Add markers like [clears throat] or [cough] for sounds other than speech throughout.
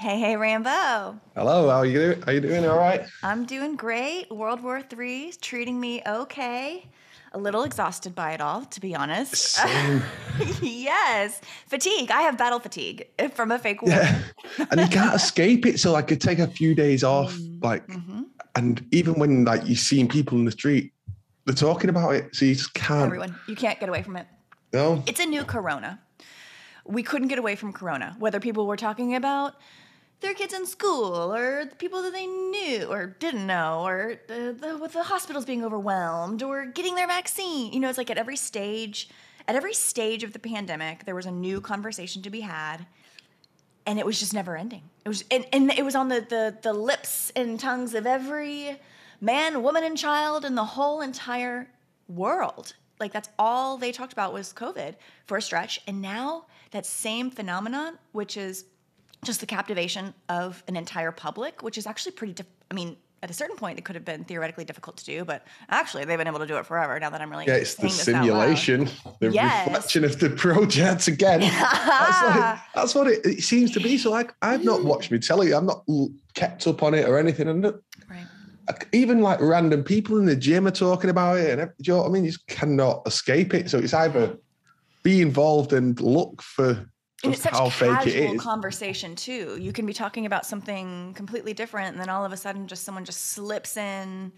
Hey, hey, Rambo. Hello, how are you doing? Are you doing all right? I'm doing great. World War III treating me okay. A little exhausted by it all, to be honest. Same. [laughs] yes, fatigue. I have battle fatigue from a fake war. Yeah. and you can't [laughs] escape it. So I could take a few days off, like, Mhm. and even when like you're seeing people in the street, they're talking about it. So you just can't. Everyone, you can't get away from it. No. It's a new corona. We couldn't get away from corona, whether people were talking about their kids in school or the people that they knew or didn't know or the, the, with the hospitals being overwhelmed or getting their vaccine. You know, it's like at every stage, at every stage of the pandemic, there was a new conversation to be had. And it was just never ending. It was, and, and it was on the, the, the lips and tongues of every man, woman, and child in the whole entire world. Like that's all they talked about was COVID for a stretch. And now that same phenomenon, which is just the captivation of an entire public, which is actually pretty, diff- I mean, at a certain point, it could have been theoretically difficult to do, but actually, they've been able to do it forever. Now that I'm really Yeah, it's the saying this out loud. simulation, the Yes. reflection of the [laughs] projects again. that's, like, [laughs] that's what it, it seems to be. So, like, I've not watched me telly. I'm not kept up on it or anything. And Right. even like random people in the gym are talking about it. And you know what I mean? You just cannot escape it. So it's either be involved and look for And it's such how fake casual it is. conversation too. You can be talking about something completely different, and then all of a sudden, just someone just slips in.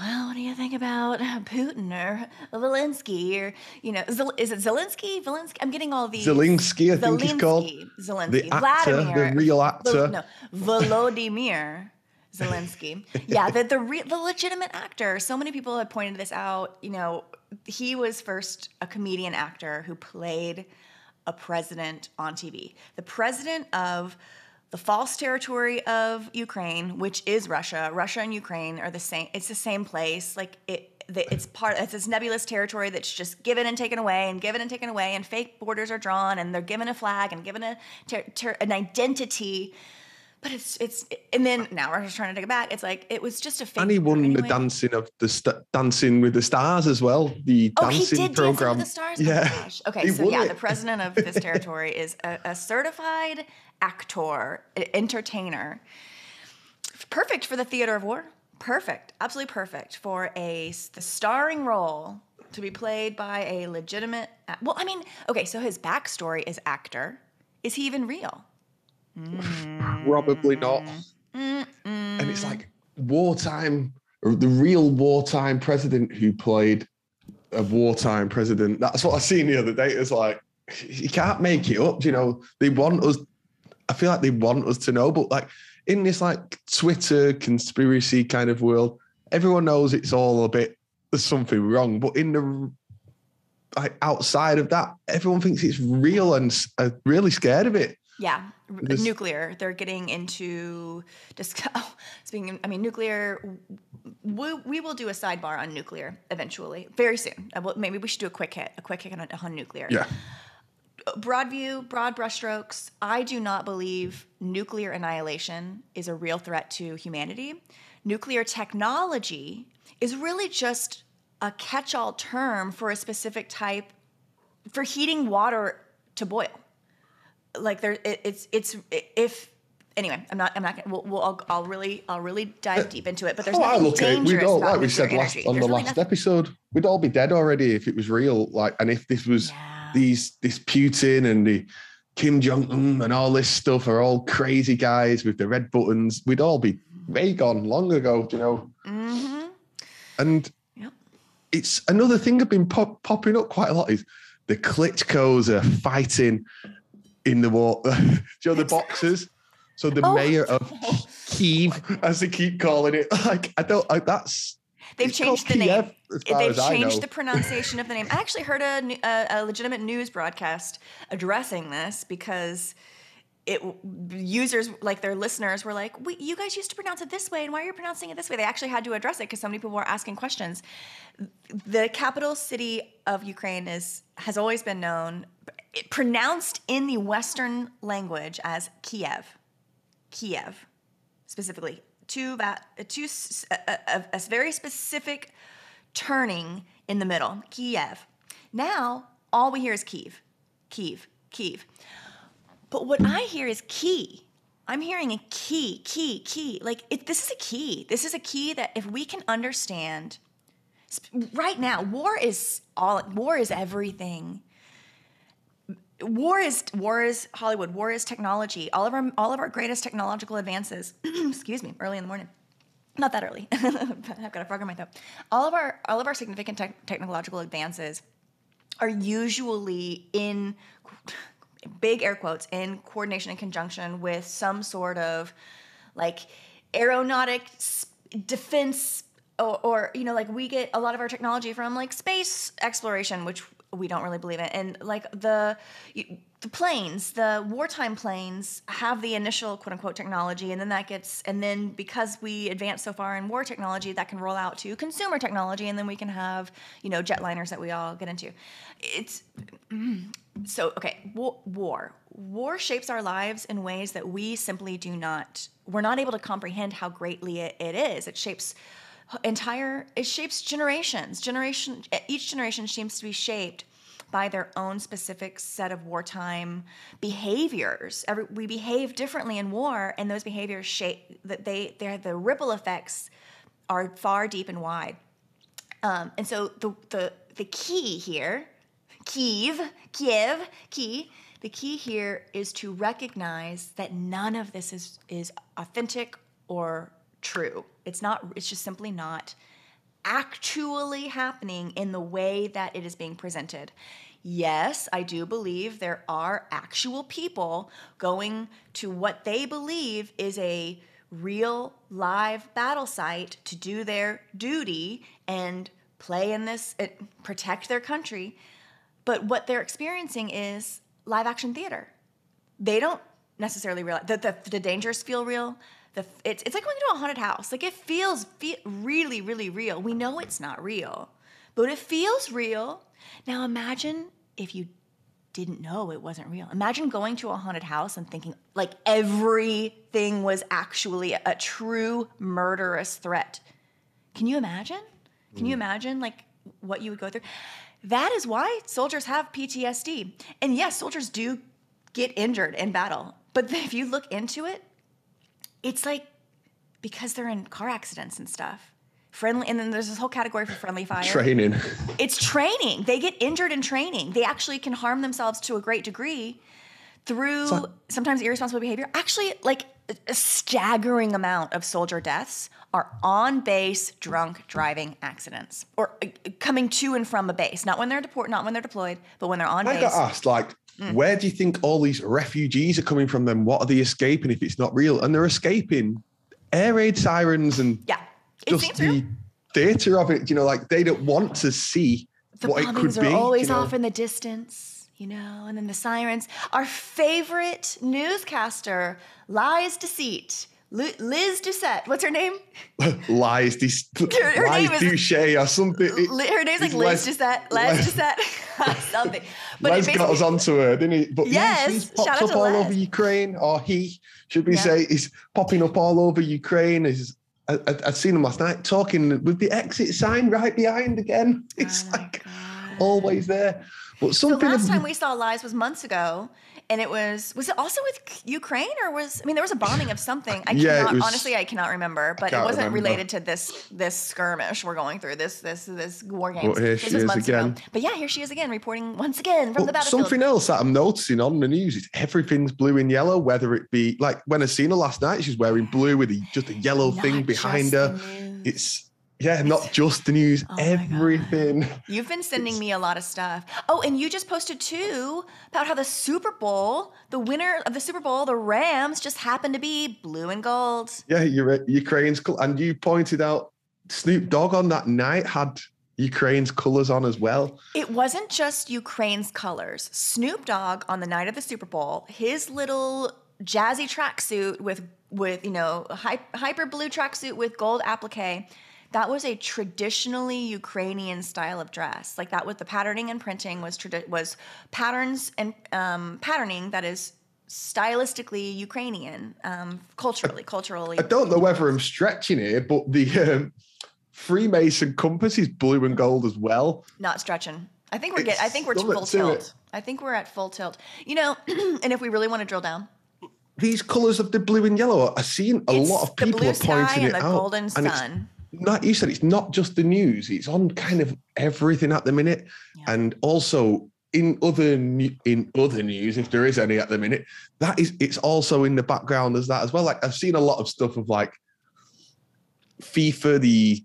Well, what do you think about Putin or Zelensky or you know, Zel- is it Zelensky? Zelensky? I'm getting all these. Zelensky, I think he's called. Zelensky, Zelensky, The actor, Vladimir, the real actor. no, Volodymyr Zelensky. [laughs] yeah, the the, re- the legitimate actor. So many people had pointed this out. You know, he was first a comedian actor who played a president on TV. The president of the false territory of Ukraine, which is Russia. Russia and Ukraine are the same. It's the same place. Like it. It's part. It's this nebulous territory that's just given and taken away, and given and taken away, and fake borders are drawn, and they're given a flag and given a ter- ter- an identity. But it's it's and then now we're just trying to take it back. It's like it was just a. And he won the dancing of the st- dancing with the stars as well. The Oh, he dancing did program. With the Stars. Yeah. Oh my gosh. [laughs] Okay, He so yeah, it. the president of this territory is a, a certified actor, entertainer. Perfect for the theater of war. Perfect, absolutely perfect for a the starring role to be played by a legitimate. Well, I mean, okay, so his backstory is actor. Is he even real? Probably not. Mm-hmm. And it's like wartime, the real wartime president who played a wartime president. That's what I seen the other day. It's like you can't make it up. You know, they want us. I feel like they want us to know, but like in this like Twitter conspiracy kind of world, everyone knows it's all a bit there's something wrong. But in the like outside of that, everyone thinks it's real and are uh, really scared of it. Yeah, This- nuclear. They're getting into just. [laughs] Oh, speaking, I mean, nuclear. We, we will do a sidebar on nuclear eventually, very soon. Uh, well, Maybe we should do a quick hit, a quick hit on, on nuclear. Yeah. Broad view, broad brushstrokes. I do not believe nuclear annihilation is a real threat to humanity. Nuclear technology is really just a catch-all term for a specific type for heating water to boil like there it, it's it's if anyway i'm not i'm not gonna we'll, we'll I'll, I'll really i'll really dive deep into it but there's Oh, I nothing look at it. dangerous We'd all, like we said last energy. on There's the last nothing- episode, we'd all be dead already if it was real. Like, and if this was Yeah. these this Putin and the Kim Jong Un and all this stuff are all crazy guys with the red buttons, we'd all be way gone long ago. You know, Mhm. and Yep. it's another thing I've been pop, popping up quite a lot is the Klitschko's are fighting in the war. [laughs] Do you know the boxers? So the Oh. mayor of Kiev, as they keep calling it, [laughs] like I don't, like that's they've changed the name Kiev, far they've as I know. changed the pronunciation of the name i actually heard a, a, a legitimate news broadcast addressing this because it users like their listeners were like you guys used to pronounce it this way and why are you pronouncing it this way they actually had to address it because so many people were asking questions the capital city of ukraine is has always been known pronounced in the western language as kiev kiev specifically to that s- a, a- very specific turning in the middle kiev now all we hear is kiev kiev kiev but what i hear is key I'm hearing a key, key, key. Like it, this is a key. This is a key that if we can understand right now, war is all. War is everything. War is war is Hollywood. War is technology. All of our all of our greatest technological advances. [clears throat] excuse me. Early in the morning. Not that early. [laughs] I've got a frog in my throat. All of our all of our significant tech technological advances are usually in big air quotes in coordination and conjunction with some sort of like aeronautic defense or, or you know like we get a lot of our technology from like space exploration which we don't really believe it. and like the the planes the wartime planes have the initial quote unquote technology and then that gets and then because we advance so far in war technology that can roll out to consumer technology and then we can have you know jetliners that we all get into. It's mm, so okay war, war. War shapes our lives in ways that we simply do not we're not able to comprehend how greatly it, it is. It shapes entire it shapes generations generation each generation seems to be shaped by their own specific set of wartime behaviors Every, we behave differently in war and those behaviors shape that they they're the ripple effects are far deep and wide um, and so the the the key here Kiev, Kiev, key. The key here is to recognize that none of this is is authentic or true. It's not. It's just simply not actually happening in the way that it is being presented. Yes, I do believe there are actual people going to what they believe is a real live battle site to do their duty and play in this, uh, protect their country. But what they're experiencing is live action theater. They don't necessarily realize that the, the dangers feel real. The, it's, it's like going to a haunted house. Like it feels fe- really, really real. We know it's not real, but it feels real. Now imagine if you didn't know it wasn't real. Imagine going to a haunted house and thinking like everything was actually a true murderous threat. Can you imagine? Can you mm. imagine like what you would go through? That is why soldiers have PTSD. And yes, soldiers do get injured in battle. But [laughs] if you look into it, it's like because they're in car accidents and stuff. Friendly, and then there's this whole category for friendly fire. Training. It's training. They get injured in training. They actually can harm themselves to a great degree through like- sometimes irresponsible behavior. Actually, like a- staggering amount of soldier deaths are on base drunk driving accidents or uh, coming to and from a base. Not when they're deport, not when they're deployed, but when they're on I base. got asked, like, Mm. where do you think all these refugees are coming from? Then what are they escaping if it's not real? And they're escaping air raid sirens and yeah, just real. the theatre of it. You know, like they don't want to see the what it could bombings are be. always you know? off in the distance, you know, and then the sirens. Our favorite newscaster, lies deceit. Li- Liz Doucet, what's her name? [laughs] lies, this her lies, name is- douche or something. It- her name's like Liz Les- Doucet. Les Doucet. [laughs] something. But Les got us onto her, didn't he? But Yes, he's popped up all Les. over Ukraine, or he, should we Yeah. say, is popping up all over Ukraine. Is I, I, I'd seen him last night talking with the exit sign right behind again. [laughs] It's Oh like God. always there. But The last time we saw Lies was months ago, and it was was it also with Ukraine or was I mean there was a bombing of something. I Yeah, cannot was- honestly I cannot remember, but it wasn't remember. related to this this skirmish we're going through this this this war game. Well, here this she was is months again. ago. But yeah, here she is again reporting once again from the But battlefield. something else that I'm noticing on the news is everything's blue and yellow, whether it be like when I seen her last night, she's wearing blue with a, just a yellow thing behind her. news. It's yeah, not just the news, Oh everything. You've been sending me a lot of stuff. Oh, and you just posted too about how the Super Bowl, the winner of the Super Bowl, the Rams, just happened to be blue and gold. Yeah, you're Ukraine's and you pointed out Snoop Dogg on that night had Ukraine's colours on as well. It wasn't just Ukraine's colors. Snoop Dogg on the night of the Super Bowl, his little jazzy tracksuit with with you know hyper blue tracksuit with gold applique. That was a traditionally Ukrainian style of dress. Like that was the patterning and printing was tradi- was patterns and um, patterning that is stylistically Ukrainian, um, culturally, culturally. I don't know whether I'm stretching here, but the um, Freemason compass is blue and gold as well. Not stretching. I think we're get. I think we're full tilt. it. I think we're at full tilt. You know, [clears throat] and if we really want to drill down, these colours of the blue and yellow. I've seen a It's lot of the people blue are sky pointing and it the out. golden sun. Like you said, it's not just the news; it's on kind of everything at the minute, Yeah. and also in other in other news, if there is any at the minute, that is it's also in the background as that as well. Like I've seen a lot of stuff of like FIFA, the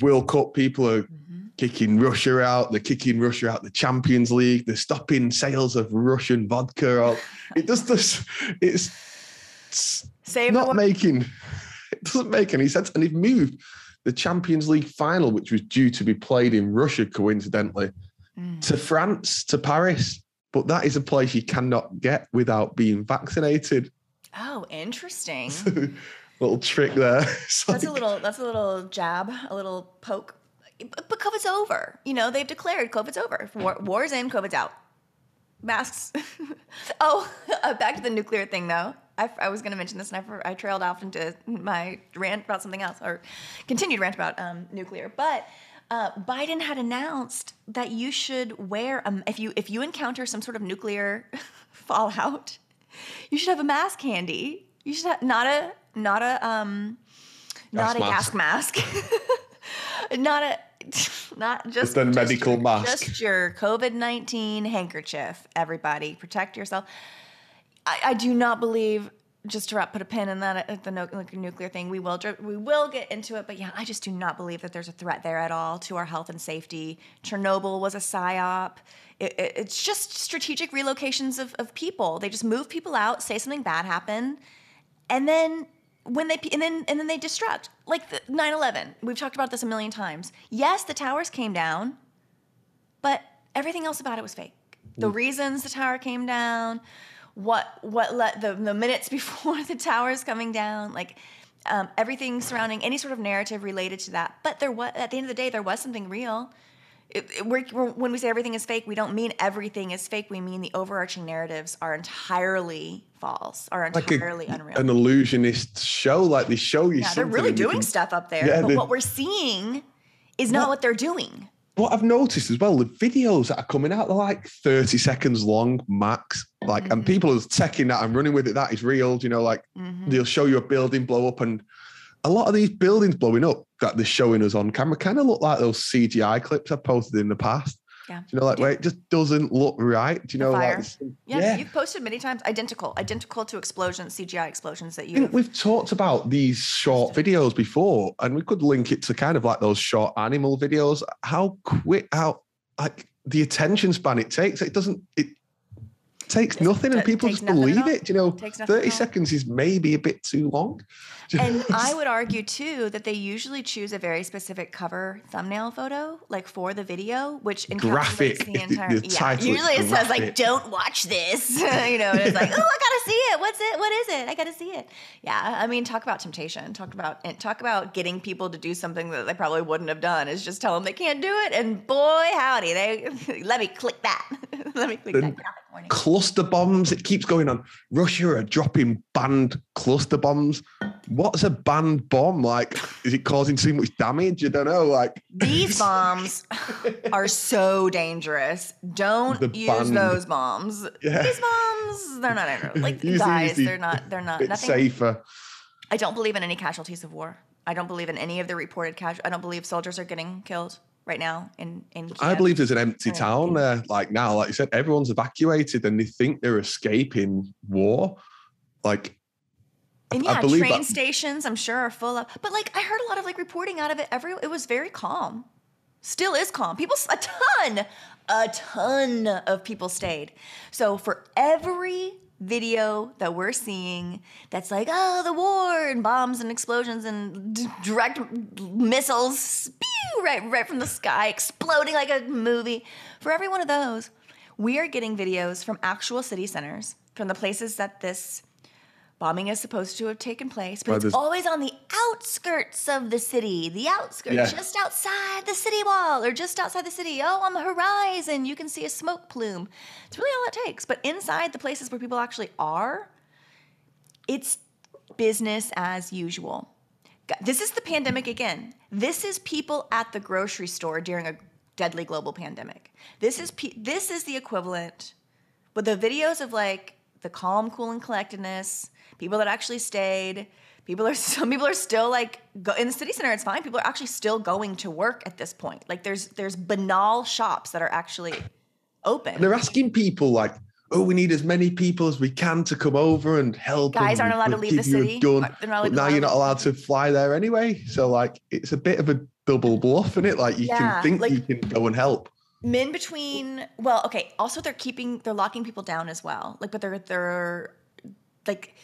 World Cup. People are Mhm. kicking Russia out. They're kicking Russia out the Champions League. They're stopping sales of Russian vodka. Out. It does does. It's Save not making. It [laughs] doesn't make any sense. And they've moved the Champions League final, which was due to be played in Russia, coincidentally, Mm. to France, to Paris. But that is a place you cannot get without being vaccinated. Oh, interesting. [laughs] little trick there. [laughs] It's That's a little. That's a little jab, a little poke. But but COVID's over. You know they've declared COVID's over. War, war's in, COVID's out. Masks. oh, uh, back to the nuclear thing though. I, I was going to mention this, and I, I trailed off into my rant about something else, or continued rant about um, nuclear. But uh, Biden had announced that you should wear um, if you if you encounter some sort of nuclear [laughs] fallout, you should have a mask handy. You should have not a not a um not a Gas gas mask. [laughs] not a [laughs] not just, a medical your, mask. Just your COVID nineteen handkerchief. Everybody, protect yourself. I, I do not believe. Just to wrap, put a pin in that at the no, like, nuclear thing. We will we will get into it, but yeah, I just do not believe that there's a threat there at all to our health and safety. Chernobyl was a psyop. It, it, it's just strategic relocations of, of people. They just move people out, say something bad happened, and then when they and then and then they destruct like the 9/11. We've talked about this a million times. Yes, the towers came down, but everything else about it was fake. The mm. reasons the tower came down, what what let the the minutes [laughs] before the towers coming down, like um, everything surrounding any sort of narrative related to that. But there was at the end of the day, there was something real. It, it- we're, we're- when we say everything is fake, we don't mean everything is fake. We mean the overarching narratives are entirely false, are like a- entirely unreal. an illusionist show. Like they show you Yeah, they're really doing can- stuff up there, Yeah, but what we're seeing is not What- what they're doing. What I've noticed as well, the videos that are coming out, they're like 30 seconds long max. Like, Mm-hmm. and people are taking that and running with it. That is real. You know, like Mhm. they'll show you a building blow up, and a lot of these buildings blowing up that they're showing us on camera kind of look like those CGI clips I've posted in the past. Yeah. Do you know, like where it just doesn't look right. Do you know, like some- Yeah, you've posted many times identical, identical to explosions, CGI explosions that you. think we've talked about these short videos before, and we could link it to kind of like those short animal videos. How quick, how like the attention span it takes. It doesn't. It takes nothing, and people just believe it. You know, Takes nothing at thirty seconds is maybe a bit too long. [laughs] and I would argue too that they usually choose a very specific cover thumbnail photo, like for the video, which encapsulates Graphic. the [laughs] entire. the yeah, usually it says like, "Don't watch this," [laughs] you know. And it's like, "Oh, I gotta see it. What's it? What is it? I gotta see it." Yeah, I mean, talk about temptation. Talk about and talk about getting people to do something that they probably wouldn't have done. Is just tell them they can't do it, and boy, howdy, they let me click that. let me click Then- that graphic cluster bombs. It keeps going on. Russia are dropping banned cluster bombs. What's a banned bomb? Like, is it causing too much damage? I don't know. Like, These [laughs] bombs are so dangerous. Don't The use those bombs. Yeah. These bombs, they're not dangerous. [laughs] like Use guys, these they're not. They're not. Nothing. safer. I don't believe in any casualties of war. I don't believe in any of the reported casual. I don't believe soldiers are getting killed right now in in. I believe there's an empty town there. Like now, like you said, everyone's evacuated and they think they're escaping war. Like, And I yeah, train that- stations, I'm sure, are full of. But like, I heard a lot of like reporting out of it. Every it was very calm. Still is calm. People, a ton, a ton of people stayed. So for every video that we're seeing, that's like, oh, the war and bombs and explosions and d- direct missiles, spew right, right from the sky, exploding like a movie. For every one of those, we are getting videos from actual city centers, from the places that this bombing is supposed to have taken place, but Right, it's there's- always on the outskirts of the city, the outskirts, Yeah. just outside the city wall or just outside the city. Oh, on the horizon, you can see a smoke plume. It's really all it takes. But inside the places where people actually are, it's business as usual. This is the pandemic again. This is people at the grocery store during a deadly global pandemic. This is pe- this is the equivalent with the videos of like the calm, cool, and collectedness. People that actually stayed. People are [laughs] some people are still like go, in the city center. It's fine. People are actually still going to work at this point. Like there's there's banal shops that are actually open. They're asking people like, "Oh, we need as many people as we can to come over and help." Guys and aren't allowed to leave the give you a city. gun." They're not allowed But now you're not allowed to fly there anyway. So like, it's a bit of a double bluff, is it? Like you Yeah, can think like- you can go and help. men between well okay also they're keeping they're locking people down as well like but they're they're like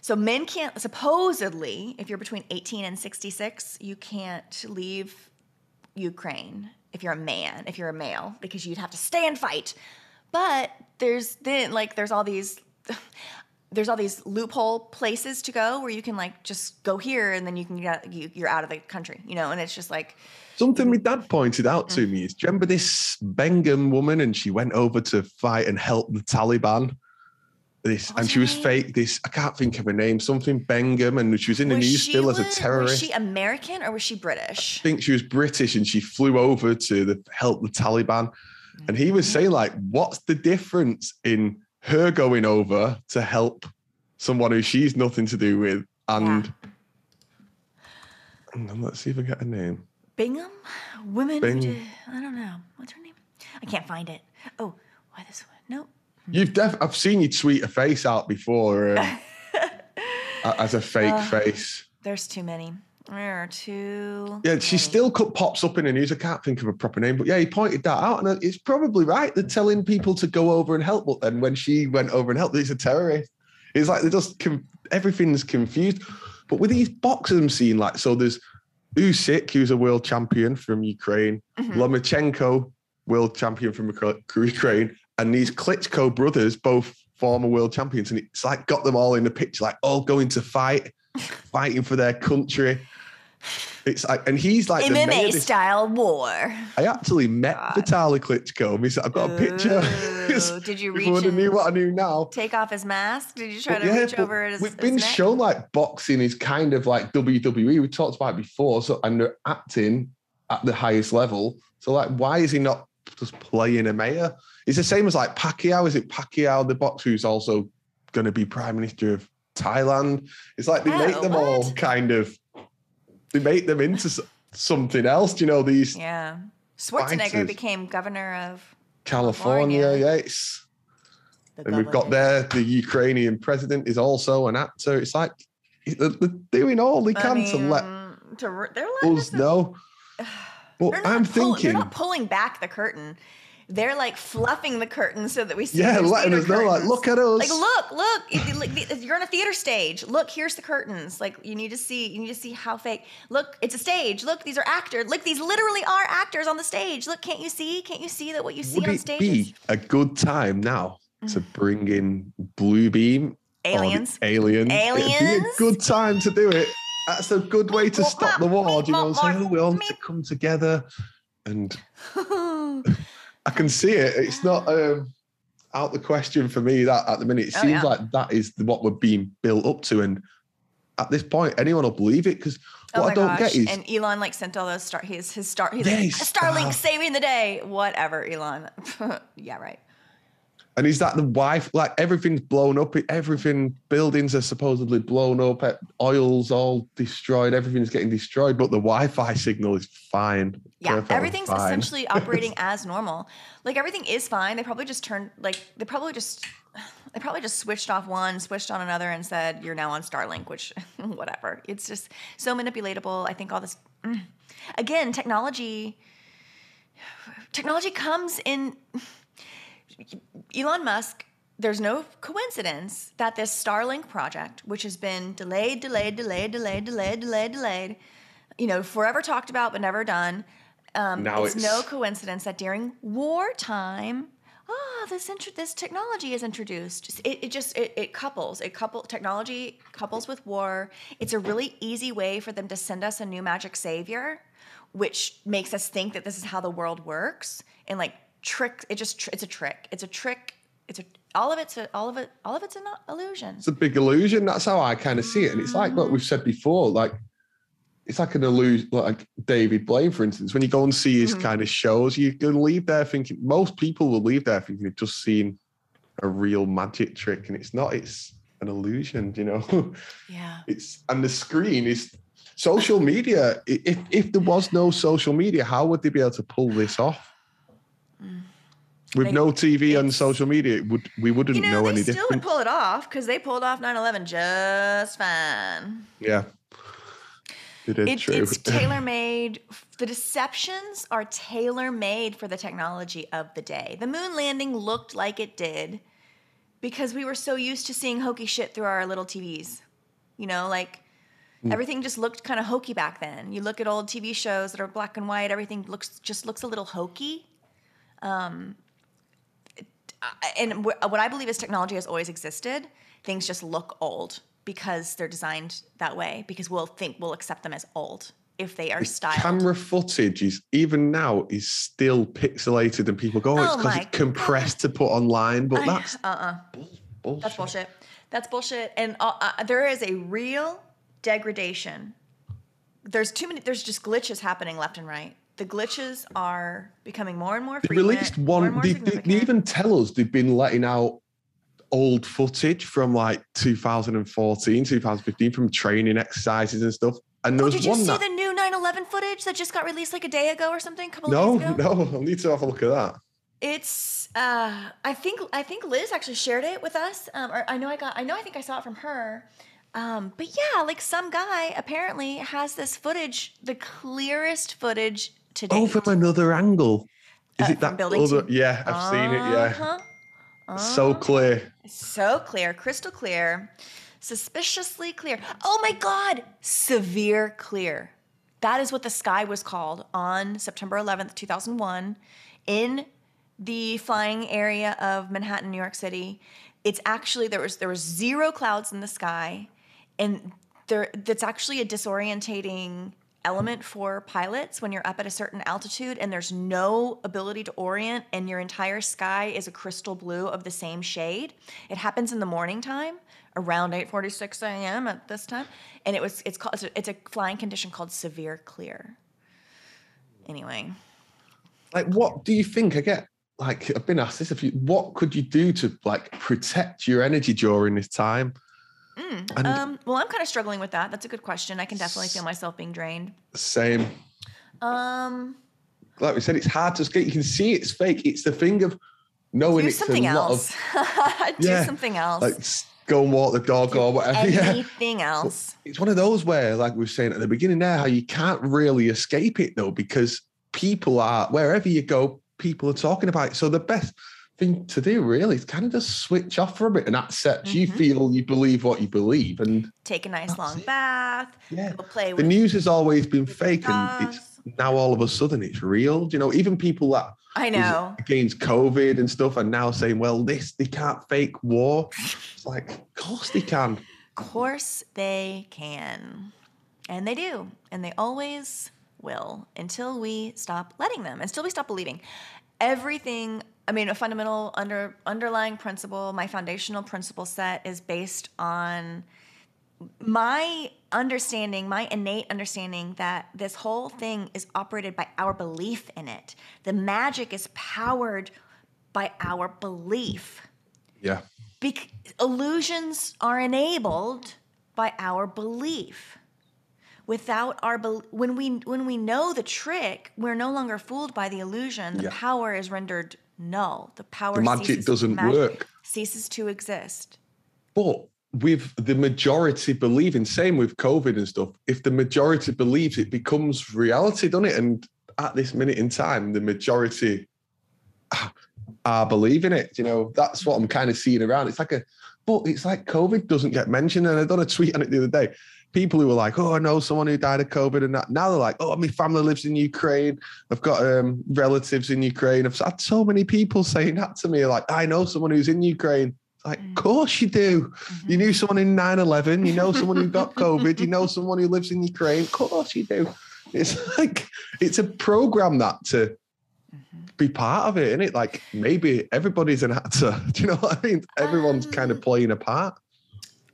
so men can't supposedly if you're between 18 and 66 you can't leave ukraine if you're a man if you're a male because you'd have to stay and fight but there's then like there's all these [laughs] there's all these loophole places to go where you can like just go here and then you can get you, you're out of the country you know and it's just like Something my dad pointed out to me is, do you remember this Bengham woman and she went over to fight and help the Taliban? This What and she was fake. This I can't think of her name. Something Bengham, and she was in the Was news still as a terrorist. Was she American or was she British? I think she was British and she flew over to the, help the Taliban. And he Mm-hmm. was saying, like, what's the difference in her going over to help someone who she's nothing to do with? And, and let's see if I get a name. Bingham? Women who Bing- did, I don't know. What's her name? I can't find it. Oh, why this one? Nope. You've def I've seen you tweet a face out before um, [laughs] as a fake Uh, face. There's too many. There are too. Yeah, she many. still pops up in the news. I can't think of a proper name, but yeah, he pointed that out, and it's probably right. They're telling people to go over and help, but then when she went over and helped, he's a terrorist. It's like they're just everything's confused. But with these boxers, I'm seeing like so. There's Usyk, who's a world champion from Ukraine, Mhm. Lomachenko, world champion from Ukraine, and these Klitschko brothers, both former world champions, and it's like got them all in the picture, like all going to fight, [laughs] fighting for their country. It's like, and he's like MMA style war. I actually met God. Vitaly Klitschko. and he said, I've got a picture. Ooh, [laughs] did you reach I knew what I knew now. take off his mask? Did you try But to yeah, reach over his we've been shown like boxing is kind of like WWE. We talked about it before. So and they're acting at the highest level. So like, why is he not just playing a mayor? It's the same as like Pacquiao. Is it Pacquiao, the boxer who's also going to be prime minister of Thailand? It's like they make Oh, them all kind of. They make them into something else. Do you know these Yeah. Schwarzenegger Fighters. became governor of California? California. Yeah, it's the and we've got there the Ukrainian president is also an actor. It's like they're, doing all they I can to let mean, to they're letting us know. [sighs] Not I'm pull- thinking, they're not pulling back the curtain. They're like fluffing the curtain so that we see. yeah, theater us know, like, curtains. look at us. Like, look, look! If like, You're on a theater stage. Look, here's the curtains. Like, you need to see. You need to see how fake. Look, it's a stage. Look, these are actors. Look, these literally are actors on the stage. Look, can't you see? Can't you see that what you see Would on stage is be a good time now to Mm. bring in Blue Beam? or the aliens? aliens. It'd be a Aliens? good time to do it. That's a good way to stop the war. Do you know what I'm saying? We all need to come together and [laughs] [laughs] I can see it. It's not um, out the question for me that at the minute. It Oh, seems yeah. like that is what we're being built up to, and at this point, anyone will believe it because Oh what my I don't gosh! get is and Elon like sent all those star. His his star. He's Yeah, like, Starlink saving the day. Whatever, Elon. [laughs] yeah, right. And is that the wife? Like everything's blown up. Everything buildings are supposedly blown up. Oil's all destroyed. Everything's getting destroyed, but the Wi-Fi signal is fine. Yeah, everything's fine. essentially [laughs] operating as normal. Like everything is fine. They probably just turned like they probably just [sighs] they probably just switched off one, switched on another, and said you're now on Starlink. Which [laughs] whatever. It's just so manipulatable. I think all this mm. again technology. [sighs] Technology comes in. Elon Musk. There's no coincidence that this Starlink project, which has been delayed, delayed, delayed, delayed, delayed, delayed, delayed, you know, forever talked about but never done. Um, Now it's, it's- no coincidence that during wartime, ah, this intro- this technology is introduced. It, it just it, it couples. It couple technology couples with war. It's a really easy way for them to send us a new magic savior, which makes us think that this is how the world works and like trick. It just it's a trick. It's a trick. It's a all of it's a, all of it all of it's an illusion. It's a big illusion. That's how I kind of see it. And it's like what we've said before. Like it's like an illusion. Like David Blaine, for instance, when you go and see his Mhm. kind of shows, you can leave there thinking. Most people will leave there thinking they've just seen a real magic trick, and it's not. It's an illusion, you know. [laughs] Yeah. It's and the screen is social media. If if there was no social media, how would they be able to pull this off? With no TV and social media, it would we wouldn't You know, know they any still would different. pull it off because they pulled off 9 11 just fine. Yeah, it is It, true. it's [laughs] tailor made. The deceptions are tailor made for the technology of the day. The moon landing looked like it did because we were so used to seeing hokey shit through our little TVs. You know, like Hmm. everything just looked kind of hokey back then. You look at old TV shows that are black and white, everything looks just looks a little hokey. Um, and what I believe is technology has always existed. Things just look old because they're designed that way. Because we'll think we'll accept them as old if they are styled. Camera footage is even now is still pixelated, and people go, "Oh, it's Oh because my it's compressed to put online." But that's uh uh bullshit. That's bullshit. That's bullshit. And uh, uh, there is a real degradation. There's too many. There's just glitches happening left and right. The glitches are becoming more and more They frequent. released more and one. more They, they, they even tell us they've been letting out old footage from like 2014, 2015 from training exercises and stuff. And there Oh, did you see that the new 9/11 footage that just got released like a day ago or something? No, days ago. [laughs] no, I need to have a look at that. It's uh I think I think Liz actually shared it with us. Um or I know I got I know I think I saw it from her. Um but yeah, like some guy apparently has this footage, the clearest footage to date. Oh, from another angle. Is Uh, it that building other? Yeah, I've seen it. Yeah, Uh-huh. so clear. So clear, crystal clear, suspiciously clear. Oh my God, severe clear. That is what the sky was called on September 11th, 2001, in the flying area of Manhattan, New York City. It's actually there was there was zero clouds in the sky, and there that's actually a disorientating element for pilots when you're up at a certain altitude and there's no ability to orient and your entire sky is a crystal blue of the same shade. It happens in the morning time around 8:46 a.m. at this time and it was it's called it's a, it's a flying condition called severe clear. Anyway, Like, what do you think? I get like I've been asked this a few. What could you do to like protect your energy during this time? And um, well, I'm kind of struggling with that. That's a good question. I can definitely feel myself being drained. same. Um, Like we said, it's hard to skate. You can see it's fake. It's the thing of knowing do it's something a lot else. of [laughs] do Yeah, something else. like go and walk the dog or whatever. [laughs] Yeah. Anything else. It's one of those where, like we were saying at the beginning there, how you can't really escape it though, because people are wherever you go, people are talking about it. So the best thing to do really is kind of just switch off for a bit and accept you Mhm. feel you believe what you believe. And Take a nice long it. bath. yeah, play the news has always been fake and it's now all of a sudden it's real. You know, even people that I know. against COVID and stuff are now saying, well, this they can't fake war. It's like, of course they can. Of course they can. And they do. And they always will until we stop letting them, until we stop believing. Everything, I mean, a fundamental under underlying principle, my foundational principle set is based on my understanding, my innate understanding that this whole thing is operated by our belief in it. The magic is powered by our belief. Yeah. Bec- illusions are enabled by our belief. Without our when we when we know the trick, we're no longer fooled by the illusion. The Yeah. power is rendered null. The power The magic ceases, doesn't magic work. ceases to exist. But with the majority believing, same with COVID and stuff, if the majority believes it becomes reality, doesn't it? And at this minute in time, the majority are- [sighs] are believing it. You know, that's what I'm kind of seeing around. It's like a, but it's like COVID doesn't get mentioned. And I done a tweet on it the other day. People who were like, oh, I know someone who died of COVID and that. Now they're like, oh, my family lives in Ukraine. I've got um, relatives in Ukraine. I've had so many people saying that to me. Like, I know someone who's in Ukraine. Like, of course you do. You knew someone in 9 11. You know someone who got [laughs] COVID. You know someone who lives in Ukraine. Of course you do. It's [laughs] like, it's a program that to be part of it, isn't it? Like, maybe everybody's an actor. [laughs] Do you know what I mean? Everyone's kind of Um, playing a part.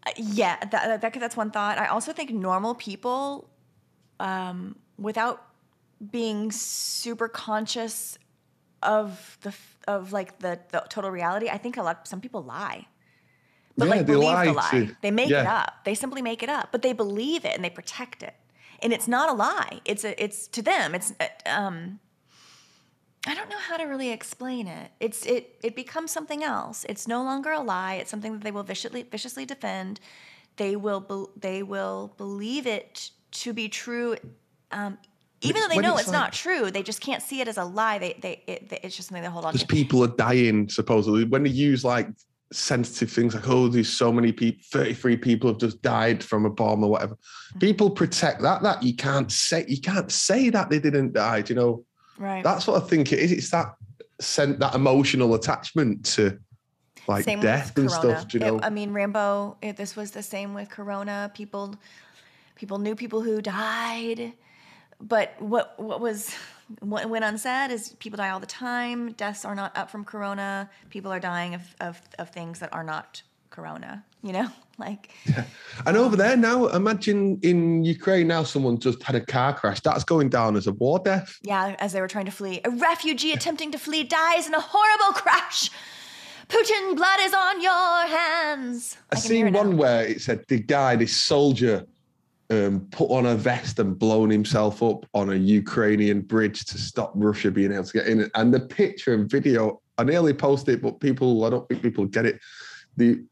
Uh, yeah, that, that, that's one thought. I also think normal people, um, without being super conscious of the of like the, the total reality, I think a lot some people lie. But Yeah, like they believe lie the lie. to- they make it up. They simply make it up, but they believe it and they protect it. And it's not a lie. It's a it's to them. It's uh, um I don't know how to really explain it. It's it it becomes something else. It's no longer a lie. It's something that they will viciously viciously defend. They will bel they will believe it to be true, um, even it's- though they know it's it's, like- not true. They just can't see it as a lie. They they it, it's just something they hold on Because people are dying, supposedly. When they use like sensitive things like, oh, there's so many people, 33 people have just died from a bomb or whatever. Mm-hmm. People protect that, that you can't say, you can't say that they didn't die. Do you know? Right. That's what I think it is. It's that sent that emotional attachment to like same death and stuff. Do you It- know? I mean, Rambo. It, this was the same with Corona. People, people knew people who died, but what what was what went unsaid is people die all the time. Deaths are not up from Corona. People are dying of of, of things that are not Corona. You know, [laughs] like and over there now, imagine in Ukraine now, someone just had a car crash. That's going down as a war death. yeah, as they were trying to flee, a refugee attempting to flee dies in a horrible crash. Putin, blood is on your hands. I hear seen now. one where it said the guy, this soldier, um, put on a vest and blown himself up on a Ukrainian bridge to stop Russia being able to get in. And the picture and video, I nearly posted it, but people, I don't think people get it. The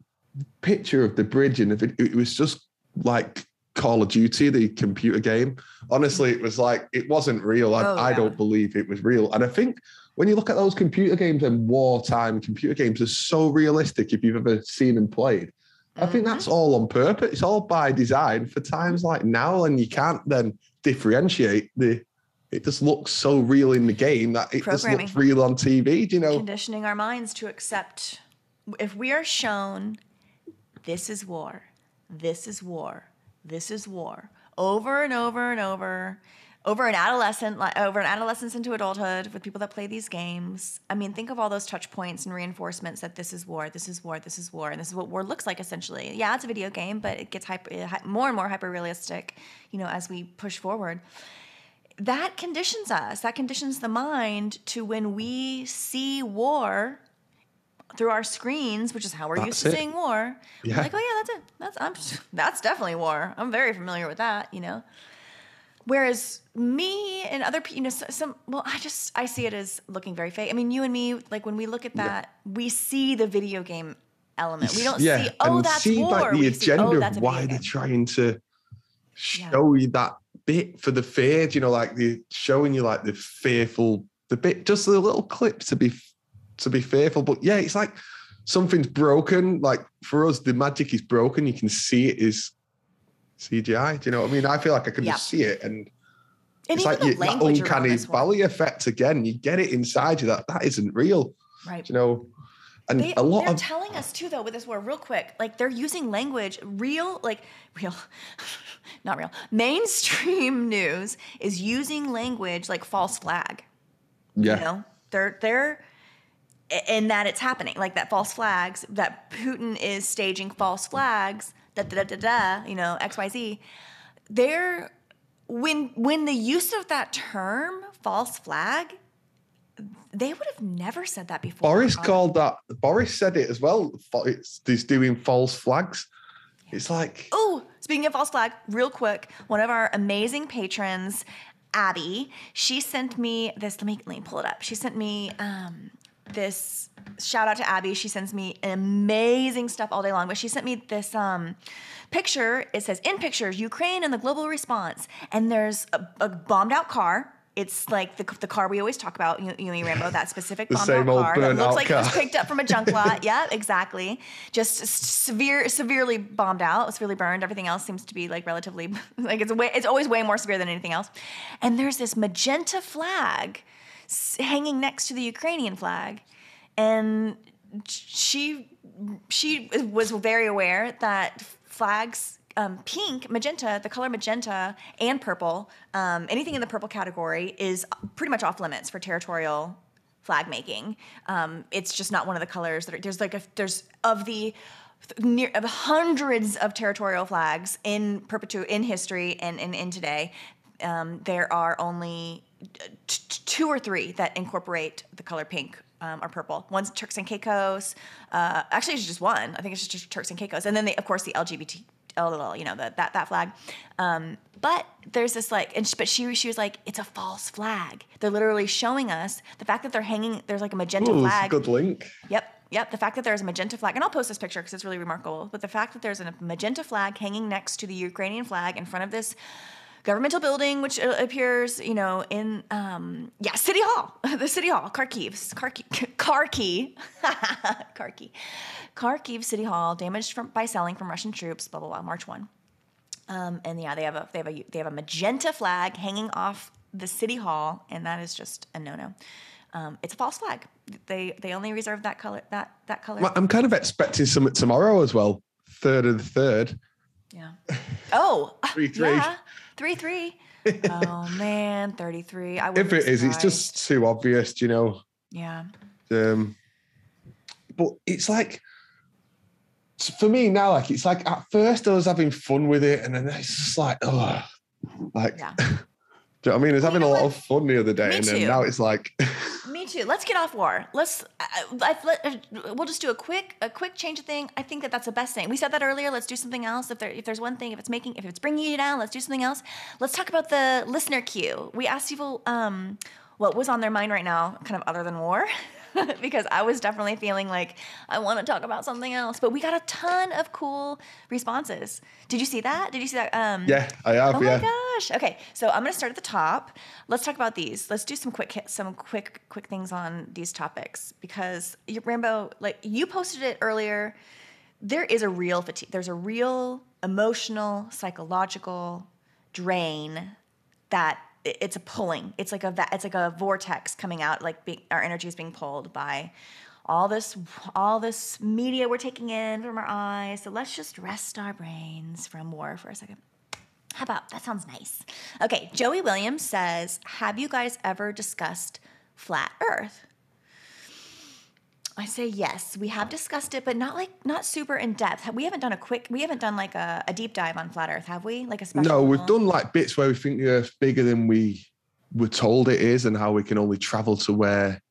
picture of the bridge and it was just like Call of Duty, the computer game. Honestly, it was like it wasn't real. I, Oh, I yeah. don't believe it was real. And I think when you look at those computer games and wartime computer games, are so realistic if you've ever seen them played. I think Mm-hmm. that's all on purpose. It's all by design for times like now, and you can't then differentiate the. It just looks so real in the game that it just looks real on TV. Do you know? conditioning our minds to accept if we are shown this is war this is war this is war over and over and over over an adolescent over an adolescence into adulthood with people that play these games. I mean think of all those touch points and reinforcements that this is war this is war this is war and this is what war looks like essentially. Yeah it's a video game but it gets hyper, more and more hyper realistic you know as we push forward. That conditions us that conditions the mind to when we see war through our screens which is how we're used to it. seeing war. Yeah. we're like oh yeah that's it. That's I'm, [laughs] that's definitely war. I'm very familiar with that you know? Whereas me and other people you know some well i just i see it as looking very fake. I mean you and me like when we look at that we see the video game element. We don't yeah, see oh and that's see war. like the we see, oh, agenda oh, that's of why they're trying to show you that bit for the fear. You know, like the showing you like the fearful, the bit, just the little clip to be to be fearful. But yeah, it's like something's broken. Like for us, the magic is broken. You can see it is CGI. Do you know what I mean? I feel like I can Yeah. just see it, and and it's like the you, that uncanny valley effect again. You get it inside you that that isn't real. right Do you know? And They, a lot they're of telling us too, though, with this war, real quick. Like they're using language, real, like real, [laughs] not real. Mainstream [laughs] news is using language like false flag. yeah. You know, they're they're, and that it's happening, like that false flags. That Putin is staging false flags. Da da da da da. You know, X Y Z. They're when when the use of that term false flag. They would have never said that before. Boris called that. Boris said it as well. It's, he's doing false flags. It's like Oh, speaking of false flag, real quick, one of our amazing patrons, Abby, she sent me this. Let me let me pull it up. She sent me um, this. Shout out to Abby. She sends me amazing stuff all day long. But she sent me this um, picture. It says in pictures Ukraine and the global response, and there's a, a bombed out car. It's like the, the car we always talk about, you, you and Rambo, that specific [laughs] bombed out car that looks out like it was car. picked up from a junk [laughs] lot. yeah, exactly. Just severe, severely bombed out, severely burned. Everything else seems to be like relatively, [laughs] like it's way, it's always way more severe than anything else. And there's this magenta flag hanging next to the Ukrainian flag, and she she was very aware that flags um, pink magenta the color magenta and purple um, anything in the purple category is pretty much off limits for territorial flag making. Um, it's just not one of the colors that are, there's like a there's of the near of hundreds of territorial flags in perpetu in history and in, in today um, there are only two or three that incorporate the color pink um, or purple. One's Turks and Caicos. Uh, actually, it's just one. I think it's just Turks and Caicos, and then they, of course the LGBT. You know the, that that flag, um, but there's this like, and she, but she she was like, it's a false flag. They're literally showing us the fact that they're hanging. There's like a magenta Ooh, flag. good link. Yep. Yep, the fact that there's a magenta flag, and I'll post this picture because it's really remarkable. But the fact that there's a magenta flag hanging next to the Ukrainian flag in front of this governmental building, which uh, appears, you know, in um, yeah, City Hall, [laughs] the City Hall, Kharkiv, Kharkiv, [laughs] Kharkiv, [laughs] Kharkiv, Kharkiv City Hall, damaged from, by selling from Russian troops. Blah blah blah. March one, um, and yeah, they have a they have a they have a magenta flag hanging off the City Hall, and that is just a no no. Um, it's a false flag. They they only reserve that color that that color. Well, I'm kind of expecting some tomorrow as well. Third of the third. Yeah. Oh. Three, three. Yeah. Three three. [laughs] oh man, thirty three. I If it is, it's just too obvious, you know. Yeah. Um, but it's like for me now, like it's like at first I was having fun with it, and then it's just like, oh, like. Yeah. [laughs] Do you know what I mean? I was having a lot of fun the other day, Me and too. then now it's like, [laughs] Me too. Let's get off war. Let's. I, I, let, uh, we'll just do a quick, a quick change of thing. I think that that's the best thing. We said that earlier. Let's do something else. If there, if there's one thing, if it's making, if it's bringing you down, let's do something else. Let's talk about the listener queue. We asked people um, what was on their mind right now, kind of other than war, [laughs] [laughs] because I was definitely feeling like I want to talk about something else. But we got a ton of cool responses. Did you see that? Did you see that? Um, yeah, I have, Oh yeah. my gosh. Okay, so I'm gonna start at the top. Let's talk about these. Let's do some quick some quick quick things on these topics because you, Rambo, like you posted it earlier. There is a real fatigue. There's a real emotional, psychological drain that it's a pulling. It's like a it's like a vortex coming out. Like be, our energy is being pulled by all this all this media we're taking in from our eyes. So let's just rest our brains from war for a second. How about that sounds nice. Okay, Joey Williams says, "Have you guys ever discussed flat earth?" I say yes. We have discussed it, but not like not super in depth. We haven't done a quick. We haven't done like a, a deep dive on flat Earth, have we? Like a special. No, we've done like bits where we think the Earth's bigger than we were told it is, and how we can only travel to where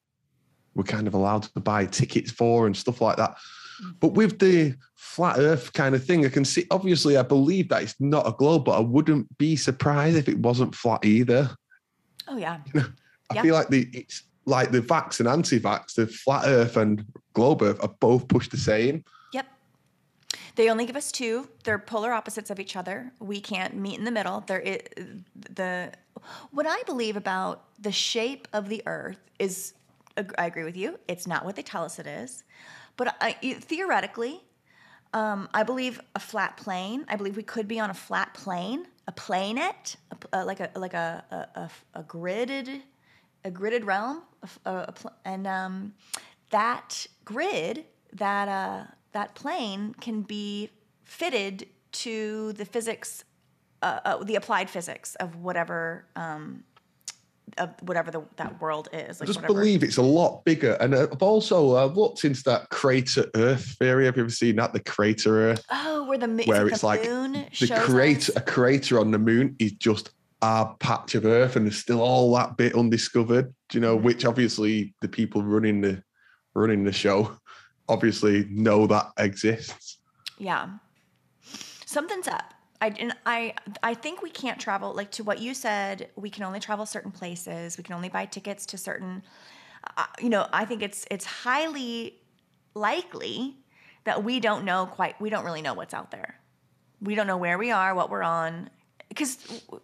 we're kind of allowed to buy tickets for and stuff like that. Mm. But with the flat Earth kind of thing, I can see. Obviously, I believe that it's not a globe, but I wouldn't be surprised if it wasn't flat either. Oh yeah. I Yeah. feel like the it's like the vax and anti-vax, the flat Earth and globe Earth are both pushed the same. Yep. They only give us two. They're polar opposites of each other. We can't meet in the middle. There is the what I believe about the shape of the Earth is I agree with you. It's not what they tell us it is, but I, theoretically, um, I believe a flat plane. I believe we could be on a flat plane, a planet, a, uh, like a like a a, a, a gridded a gridded realm, a f- a- a pl- and um, that grid, that uh, that plane can be fitted to the physics, uh, uh, the applied physics of whatever um, of whatever the, that world is. I just whatever. believe it's a lot bigger. And I've also uh, looked into that crater Earth theory. Have you ever seen that? The crater Earth, Oh, where the where it it's the like moon the crater, us? a crater on the moon is just our patch of Earth, and there's still all that bit undiscovered. You know? Mm-hmm. Which obviously the people running the running the show obviously know that exists. Yeah. Something's up. I and I I think we can't travel like to what you said. We can only travel certain places. We can only buy tickets to certain. Uh, you know, I think it's it's highly likely that we don't know quite. We don't really know what's out there. We don't know where we are, what we're on, because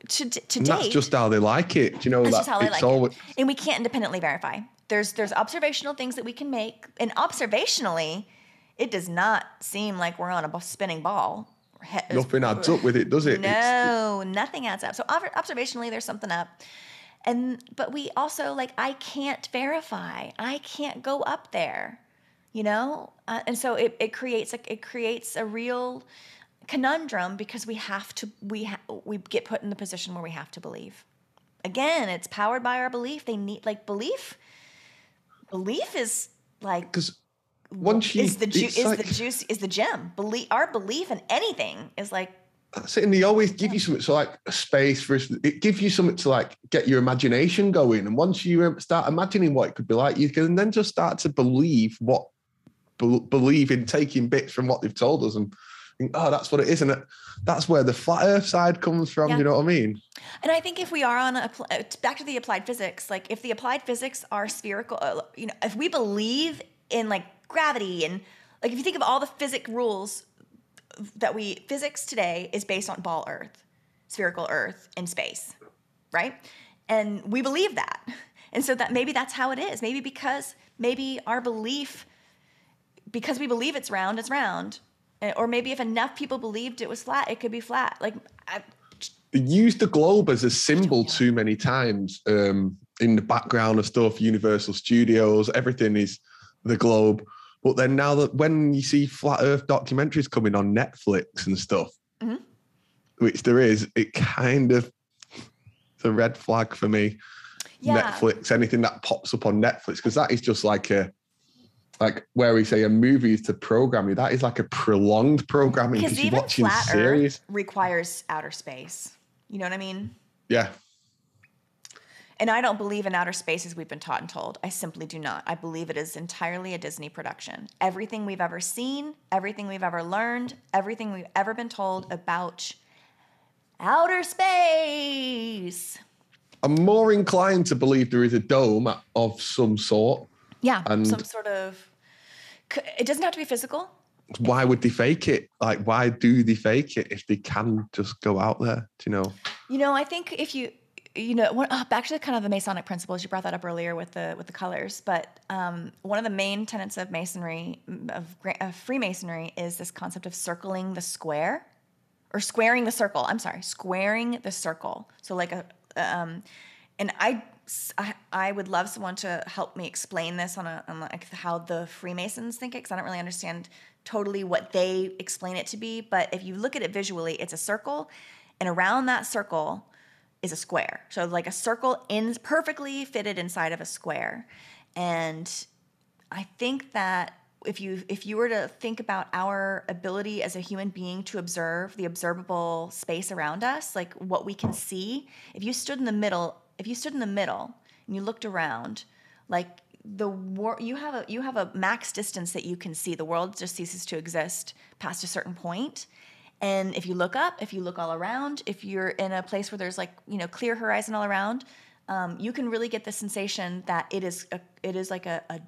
to to And date, that's just how they like it. Do you know that's that just how it's like always it. And we can't independently verify. There's there's observational things that we can make, and observationally, it does not seem like we're on a spinning ball. Nothing adds up with it, does it? It's- No, nothing adds up. So ob- observationally, there's something up, and but we also like I can't verify. I can't go up there, you know, uh, and so it, it creates a it creates a real conundrum because we have to we ha- we get put in the position where we have to believe. Again, it's powered by our belief. They need like belief. Belief is like because once you is the ju- is like- the juice is the gem. Belief our belief in anything is like That's it. And they always give you something to like a space for it gives you something to like get your imagination going. And once you um, start imagining what it could be like, you can then just start to believe what be- believe in taking bits from what they've told us and think, oh, that's what it is. And it, that's where the flat earth side comes from. Yeah. You know what I mean? And I think if we are on a uh, back to the applied physics, like if the applied physics are spherical, uh, you know, if we believe in like gravity and like if you think of all the physic rules that we physics today is based on ball Earth, spherical Earth, and space, right? And we believe that, [laughs] and so that maybe that's how it is. Maybe because maybe our belief, because we believe it's round, it's round, or maybe if enough people believed it was flat, it could be flat. Like I, They use the globe as a symbol too many times um, in the background of stuff. Universal Studios, everything is the globe. But then now that when you see flat Earth documentaries coming on Netflix and stuff, Mhm. which there is, it kind of it's a red flag for me. yeah. Netflix, anything that pops up on Netflix, because that is just like a like where we say a movie is to program you. That is like a prolonged programming Because you're even watching flat series. Earth requires outer space. You know what I mean? Yeah. And I don't believe in outer space as we've been taught and told. I simply do not. I believe it is entirely a Disney production. Everything we've ever seen, everything we've ever learned, everything we've ever been told about outer space. I'm more inclined to believe there is a dome of some sort. Yeah, And- some sort of. It doesn't have to be physical. Why would they fake it? Like, why do they fake it if they can just go out there? Do you know? You know, I think if you, you know, one, oh, back to the kind of the Masonic principles. You brought that up earlier with the with the colors, but um, one of the main tenets of Masonry, of, of Freemasonry, is this concept of circling the square, or squaring the circle. I'm sorry, squaring the circle. So like a, um, and I, I, would love someone to help me explain this on a on like how the Freemasons think it, because I don't really understand totally what they explain it to be. But if you look at it visually, it's a circle, and around that circle is a square. So like a circle in perfectly fitted inside of a square. And I think that if you if you were to think about our ability as a human being to observe the observable space around us, like what we can see, if you stood in the middle, if you stood in the middle and you looked around, like the world you have a you have a max distance that you can see. The world just ceases to exist past a certain point. And if you look up, if you look all around, if you're in a place where there's like you know clear horizon all around, um, you can really get the sensation that it is a, it is like a, a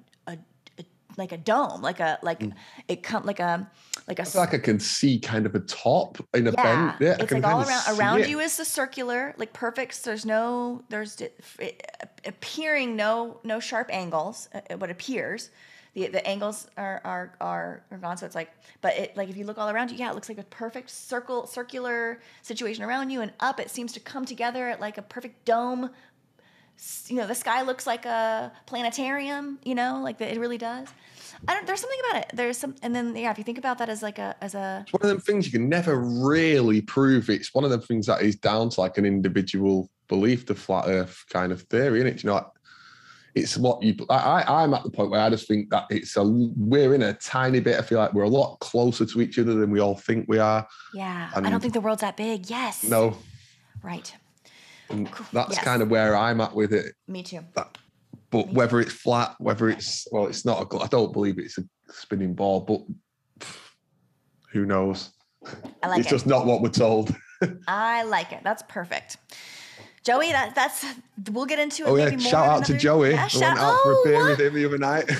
like a dome, like a like it come like a like a I feel like I can see kind of a top in a yeah, bend. Yeah, it's like all around around it. you is the circular, like perfect. There's no there's it- appearing no no sharp angles. uh, What appears, the the angles are are are, are gone. So it's like, but it like if you look all around you, yeah, it looks like a perfect circle circular situation around you, and up it seems to come together at like a perfect dome. You know, the sky looks like a planetarium. You know, like that it really does. I don't. There's something about it. There's some, and then yeah, if you think about that as like a as a It's one of them things you can never really prove. It's one of them things that is down to like an individual belief, the flat Earth kind of theory, isn't it? You know, like, it's what you. I, I- I'm at the point where I just think that it's a. We're in a tiny bit. I feel like we're a lot closer to each other than we all think we are. yeah. I don't think the world's that big. Yes. No, Right. And that's Yes. kind of where I'm at with it. Me too. That, but whether it's flat, whether it's well, it's not. A, I don't believe it's a spinning ball, but who knows? I like it's it. just not what we're told. [laughs] I like it. That's perfect. Joey, that that's we'll get into it. Oh yeah, maybe more shout out to Joey. Yeah, shout- out for a oh, beer what? with him the other night.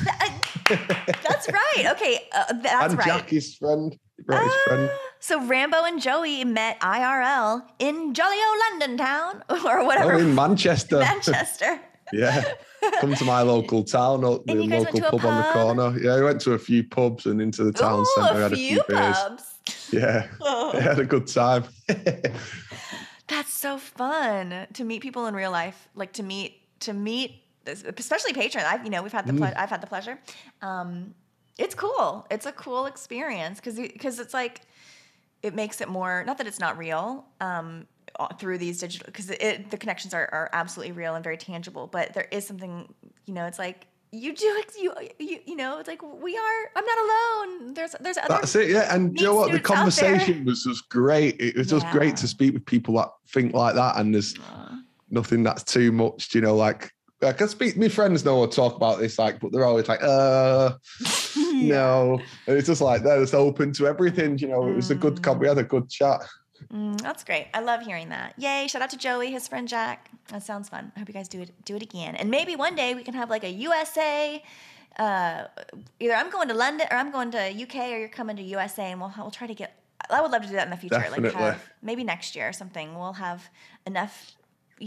That's right. Okay, uh, that's and right. Jack, his friend, he brought his friend. So Rambo and Joey met IRL in jolly old London town [laughs] or whatever, Oh, in Manchester. [laughs] Manchester. yeah. Come to my [laughs] local town, o- the And you guys went local a pub on the corner. Yeah, we went to a few pubs and into the town Ooh, centre. a had a few few beers. pubs. Yeah, Oh. I had a good time. That's so fun to meet people in real life. Like to meet to meet, especially patrons. I've you know we've had the ple- I've had the pleasure. Um, it's cool. It's a cool experience because because it's like it makes it more. Not that it's not real. Um, uh, through these digital because it, the connections are, are absolutely real and very tangible but there is something you know it's like you do it. You, you you know, it's like we are. I'm not alone. There's there's other. That's it, yeah. And you know what? The students out there. conversation was just great. It was just great to speak with people that think like that, and there's nothing that's too much. You know, like I can speak. My friends know I talk about this, like, but they're always like, uh, [laughs] no. It's just like that it's open to everything. You know, it was a good. We had a good chat. Mm, that's great. I love hearing that. Yay! Shout out to Joey, his friend Jack. That sounds fun. I hope you guys do it do it again. And maybe one day we can have like a USA. Uh, either I'm going to London or I'm going to UK or you're coming to USA, and we'll we'll try to get. I would love to do that in the future. Like Definitely. have maybe next year or something. We'll have enough.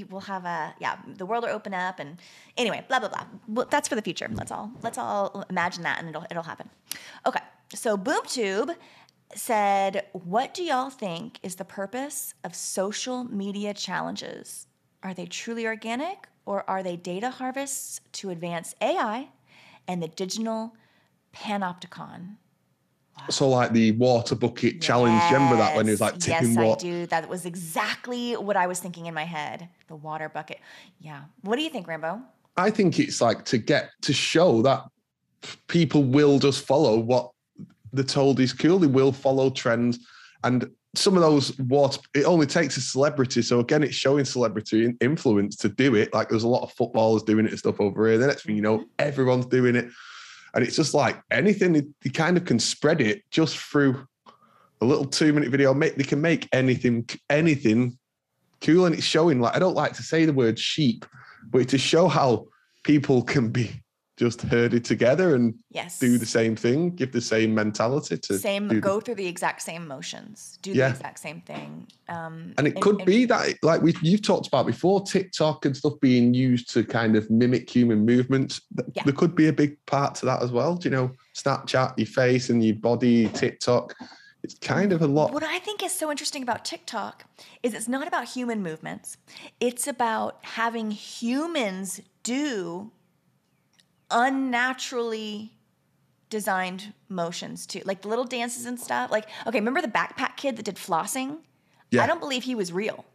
We'll have a yeah. The world will open up, and anyway, blah blah blah. Well, that's for the future. Let's all let's all imagine that, and it'll it'll happen. Okay, so BoomTube said, What do y'all think is the purpose of social media challenges? Are they truly organic or are they data harvests to advance AI and the digital panopticon? So, like the water bucket challenge. Remember that when it was like Yes, tipping Yes, I water? do. That was exactly what I was thinking in my head. The water bucket. Yeah. What do you think, Rambo? I think it's like to get to show that people will just follow what they're told is cool. They will follow trends, and some of those water. It only takes a celebrity. So again, it's showing celebrity in- influence to do it. Like there's a lot of footballers doing it and stuff over here. The next thing you know, mm-hmm. everyone's doing it, and it's just like anything. they- kind of can spread it just through a little two minute video. Make they can make anything anything cool, and it's showing. Like I don't like to say the word sheep, but to show how people can be just herd it together and Yes. do the same thing, give the same mentality to same do the- go through the exact same motions, do Yeah. the exact same thing. Um, and it could be that, like we you've talked about before, TikTok and stuff being used to kind of mimic human movements. Yeah. There could be a big part to that as well. Do you know, Snapchat, your face and your body, TikTok. It's kind of a lot. What I think is so interesting about TikTok is it's not about human movements. It's about having humans do unnaturally designed motions too. Like the little dances and stuff. Like, okay, remember the backpack kid that did flossing? Yeah. I don't believe he was real.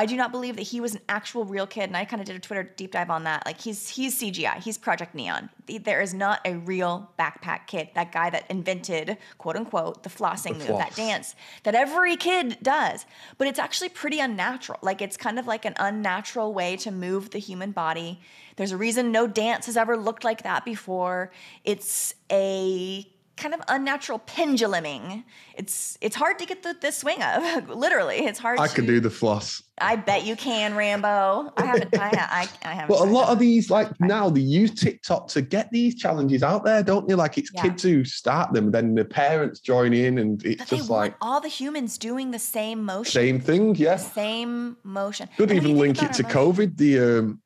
I do not believe that he was an actual real kid, and I kind of did a Twitter deep dive on that. Like he's he's CGI, he's Project Neon. There is not a real backpack kid. That guy that invented quote unquote the flossing The move, that dance that every kid does, but it's actually pretty unnatural. Like it's kind of like an unnatural way to move the human body. There's a reason no dance has ever looked like that before. It's a kind of unnatural penduluming. It's it's hard to get the, the swing of. [laughs] Literally, it's hard. I to, could do the floss. I bet you can, Rambo. I haven't. I, I, I haven't. But a lot that. of these, like now, they use TikTok to get these challenges out there, don't you? Like it's Yeah. kids who start them, then the parents join in, and it's But they just like all the humans doing the same motion, same thing. Yeah. same motion. Could And even link it to motion- COVID. The um,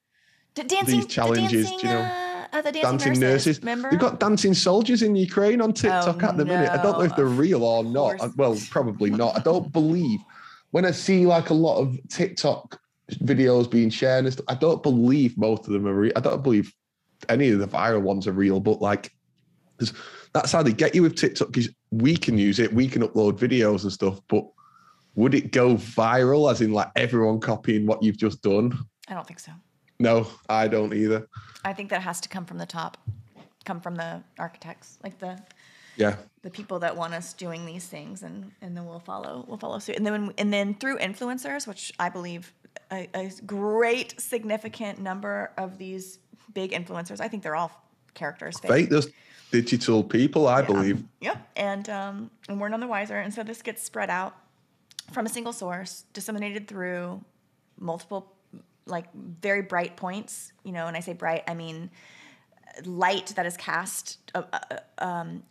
dancing, the challenges, dancing, you know, uh, Oh, the dancing, dancing nurses. Remember? They've got dancing soldiers in Ukraine on TikTok oh, at the minute. I don't know if they're real or not. Well, probably not. I don't believe when I see like a lot of TikTok videos being shared, and stuff, I don't believe most of them are real. I don't believe any of the viral ones are real, but like that's how they get you with TikTok because we can use it, we can upload videos and stuff, but would it go viral as in like everyone copying what you've just done? I don't think so. No, I don't either. I think that has to come from the top, come from the architects, like the Yeah. the people that want us doing these things, and and then we'll follow we'll follow suit, and then and then through influencers, which I believe a, a great significant number of these big influencers, I think they're all characters. Fake, those digital people, I Yeah. believe. Yep. And um, and we're none the wiser. And so this gets spread out from a single source, disseminated through multiple, like very bright points. You know, and I say bright, I mean light that is cast uh, uh, um,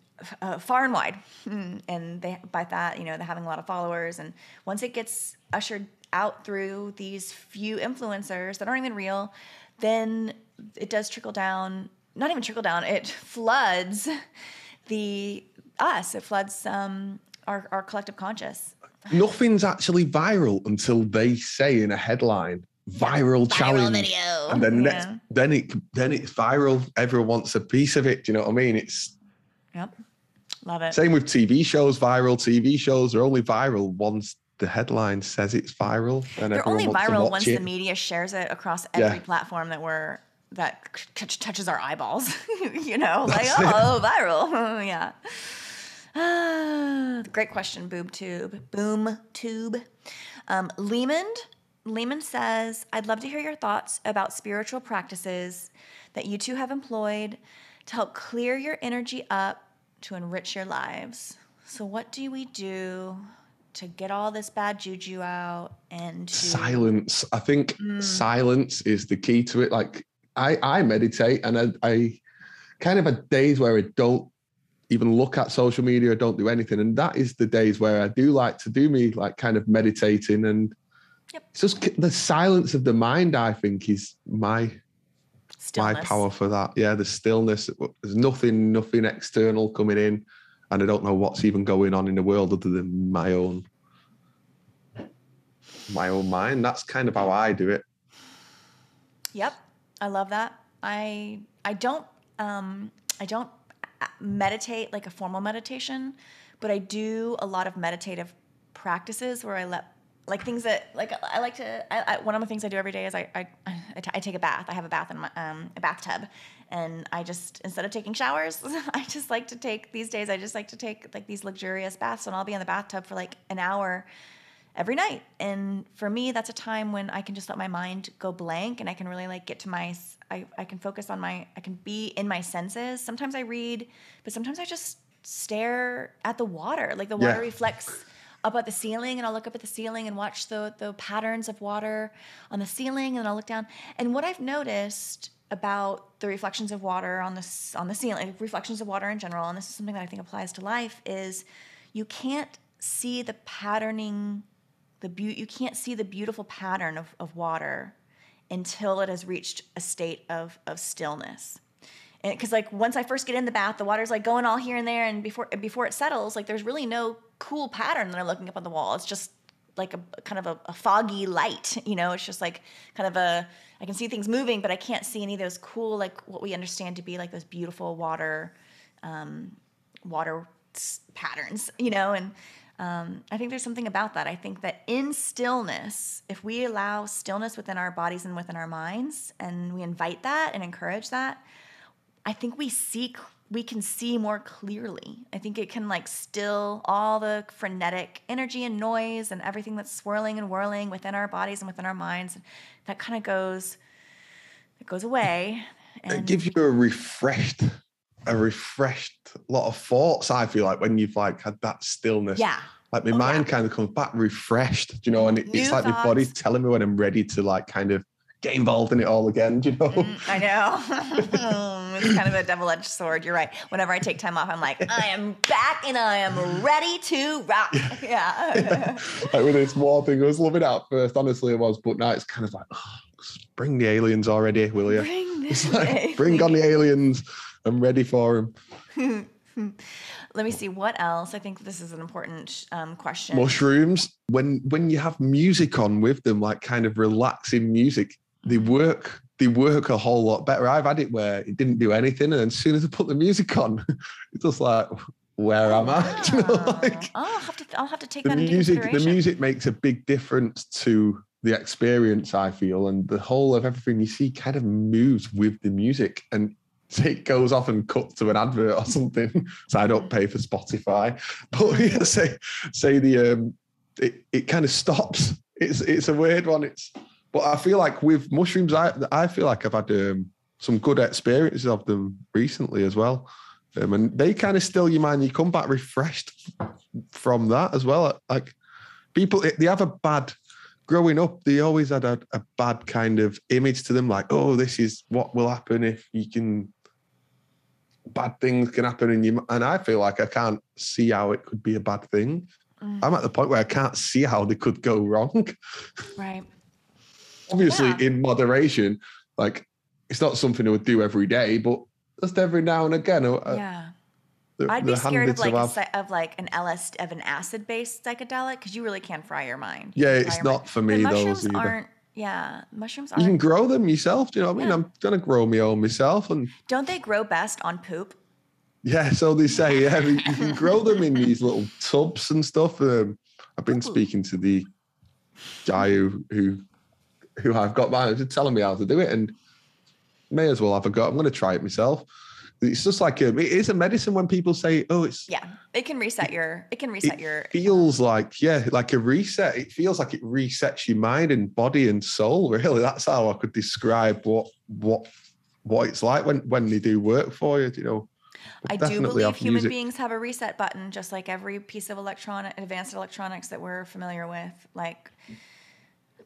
uh, far and wide. [laughs] And they by that, you know, they're having a lot of followers. And once it gets ushered out through these few influencers that aren't even real, then it does trickle down. Not even trickle down. It [laughs] floods the us. It floods um, our our collective conscious. Nothing's actually viral until they say in a headline, viral, challenge. video. And then next, then it then it's viral. Everyone wants a piece of it. Do you know what I mean? It's Yep. Love it. same with TV shows. Viral TV shows are only viral once the headline says it's viral. And They're everyone only viral once it. the media shares it across Yeah. every platform that we're that c- touches our eyeballs. [laughs] you know, like That's it. oh, viral. [laughs] yeah. Ah, [sighs] great question, boob tube. Boom tube. Um, Lehman, Lehman says, I'd love to hear your thoughts about spiritual practices that you two have employed to help clear your energy up to enrich your lives. So, what do we do to get all this bad juju out and to silence i think Mm. silence is the key to it like i i meditate and i, I kind of have days where i don't even look at social media or don't do anything and that is the days where i do like to do me like kind of meditating and Yep. it's just the silence of the mind i think is my my power for that. Yeah the stillness. There's nothing nothing external coming in and i don't know what's even going on in the world other than my own my own mind. That's kind of how i do it. Yep, I love that. I I don't um I don't meditate like a formal meditation, but I do a lot of meditative practices where I let like things that like I like to. I, I, one of the things I do every day is I I, I, I take a bath. I have a bath in my um a bathtub, and I just instead of taking showers, [laughs] I just like to take these days. I just like to take like these luxurious baths, and I'll be in the bathtub for like an hour every night. And for me, that's a time when I can just let my mind go blank and I can really like get to my, I, I can focus on my, I can be in my senses. Sometimes I read, but sometimes I just stare at the water. Like the water Yeah. reflects up at the ceiling and I'll look up at the ceiling and watch the, the patterns of water on the ceiling and I'll look down. And what I've noticed about the reflections of water on the, on the ceiling, reflections of water in general, and this is something that I think applies to life, is you can't see the patterning the beau- you can't see the beautiful pattern of, of water until it has reached a state of, of stillness because like once i first get in the bath the water's like going all here and there and before before it settles like there's really no cool pattern that i'm looking up on the wall. It's just like a kind of a, a foggy light you know? It's just like kind of a i can see things moving but i can't see any of those cool like what we understand to be like those beautiful water um, water patterns, you know, and um, I think there's something about that. I think that in stillness, if we allow stillness within our bodies and within our minds, and we invite that and encourage that, I think we see we can see more clearly. I think it can like still all the frenetic energy and noise and everything that's swirling and whirling within our bodies and within our minds. That kind of goes, it goes away. it gives you a refreshed a refreshed lot of thoughts i feel like when you've like had that stillness yeah, like my Oh, mind yeah. kind of comes back refreshed you know and it, it's like my body's telling me when i'm ready to like kind of get involved in it all again do you know Mm, I know. [laughs] [laughs] it's kind of a double edged sword. You're right. Whenever I take time off, I'm like, I am back and I am ready to rock. [laughs] Yeah. like with this war thing, I was loving it at first. Honestly, I was, but now it's kind of like, oh, bring the aliens already, will you? Bring like, bring on the aliens. I'm ready for them. Let me see what else. I think this is an important um, question. Mushrooms. When when you have music on with them, like kind of relaxing music, they work. They work a whole lot better. I've had it where it didn't do anything, and as soon as I put the music on, [laughs] it's just like, where am I? [laughs] Do you know, like, Oh, I'll have to. I'll have to take the that music the music makes a big difference to the experience i feel and the whole of everything you see kind of moves with the music and [laughs] it goes off and cuts to an advert or something so i don't pay for spotify but yeah, say say the um it, it kind of stops it's it's a weird one it's but i feel like with mushrooms i i feel like i've had um, some good experiences of them recently as well. Um, and they kind of still your mind you come back refreshed from that as well. Like people they have a bad growing up they always had a, a bad kind of image to them like oh this is what will happen if you can bad things can happen in you and i feel like i can't see how it could be a bad thing. Mm, i'm at the point where i can't see how they could go wrong. Right. Obviously Yeah. in moderation like it's not something i would do every day but just every now and again uh, yeah. they're- I'd be scared of like a, of like an LS of an acid based psychedelic because you really can fry your mind. You yeah it's your mind. not for But me mushrooms those either aren't. Yeah, mushrooms Aren't, you can grow them yourself do you know what i mean Yeah. i'm gonna grow my own myself and Don't they grow best on poop? Yeah, so they say, yeah, you can grow them in these [laughs] little tubs and stuff. Um, I've been Ooh. speaking to the guy who who who I've got just telling me how to do it, and may as well have a go. I'm going to try it myself. It's just like a, it is a medicine when people say, "Oh, it's Yeah, it can reset your. It can reset your. feels like yeah, like a reset. It feels like it resets your mind and body and soul. Really, that's how I could describe what what what it's like when when they do work for you. You know, I do believe human beings have a reset button, just like every piece of electronic, advanced electronics that we're familiar with. Like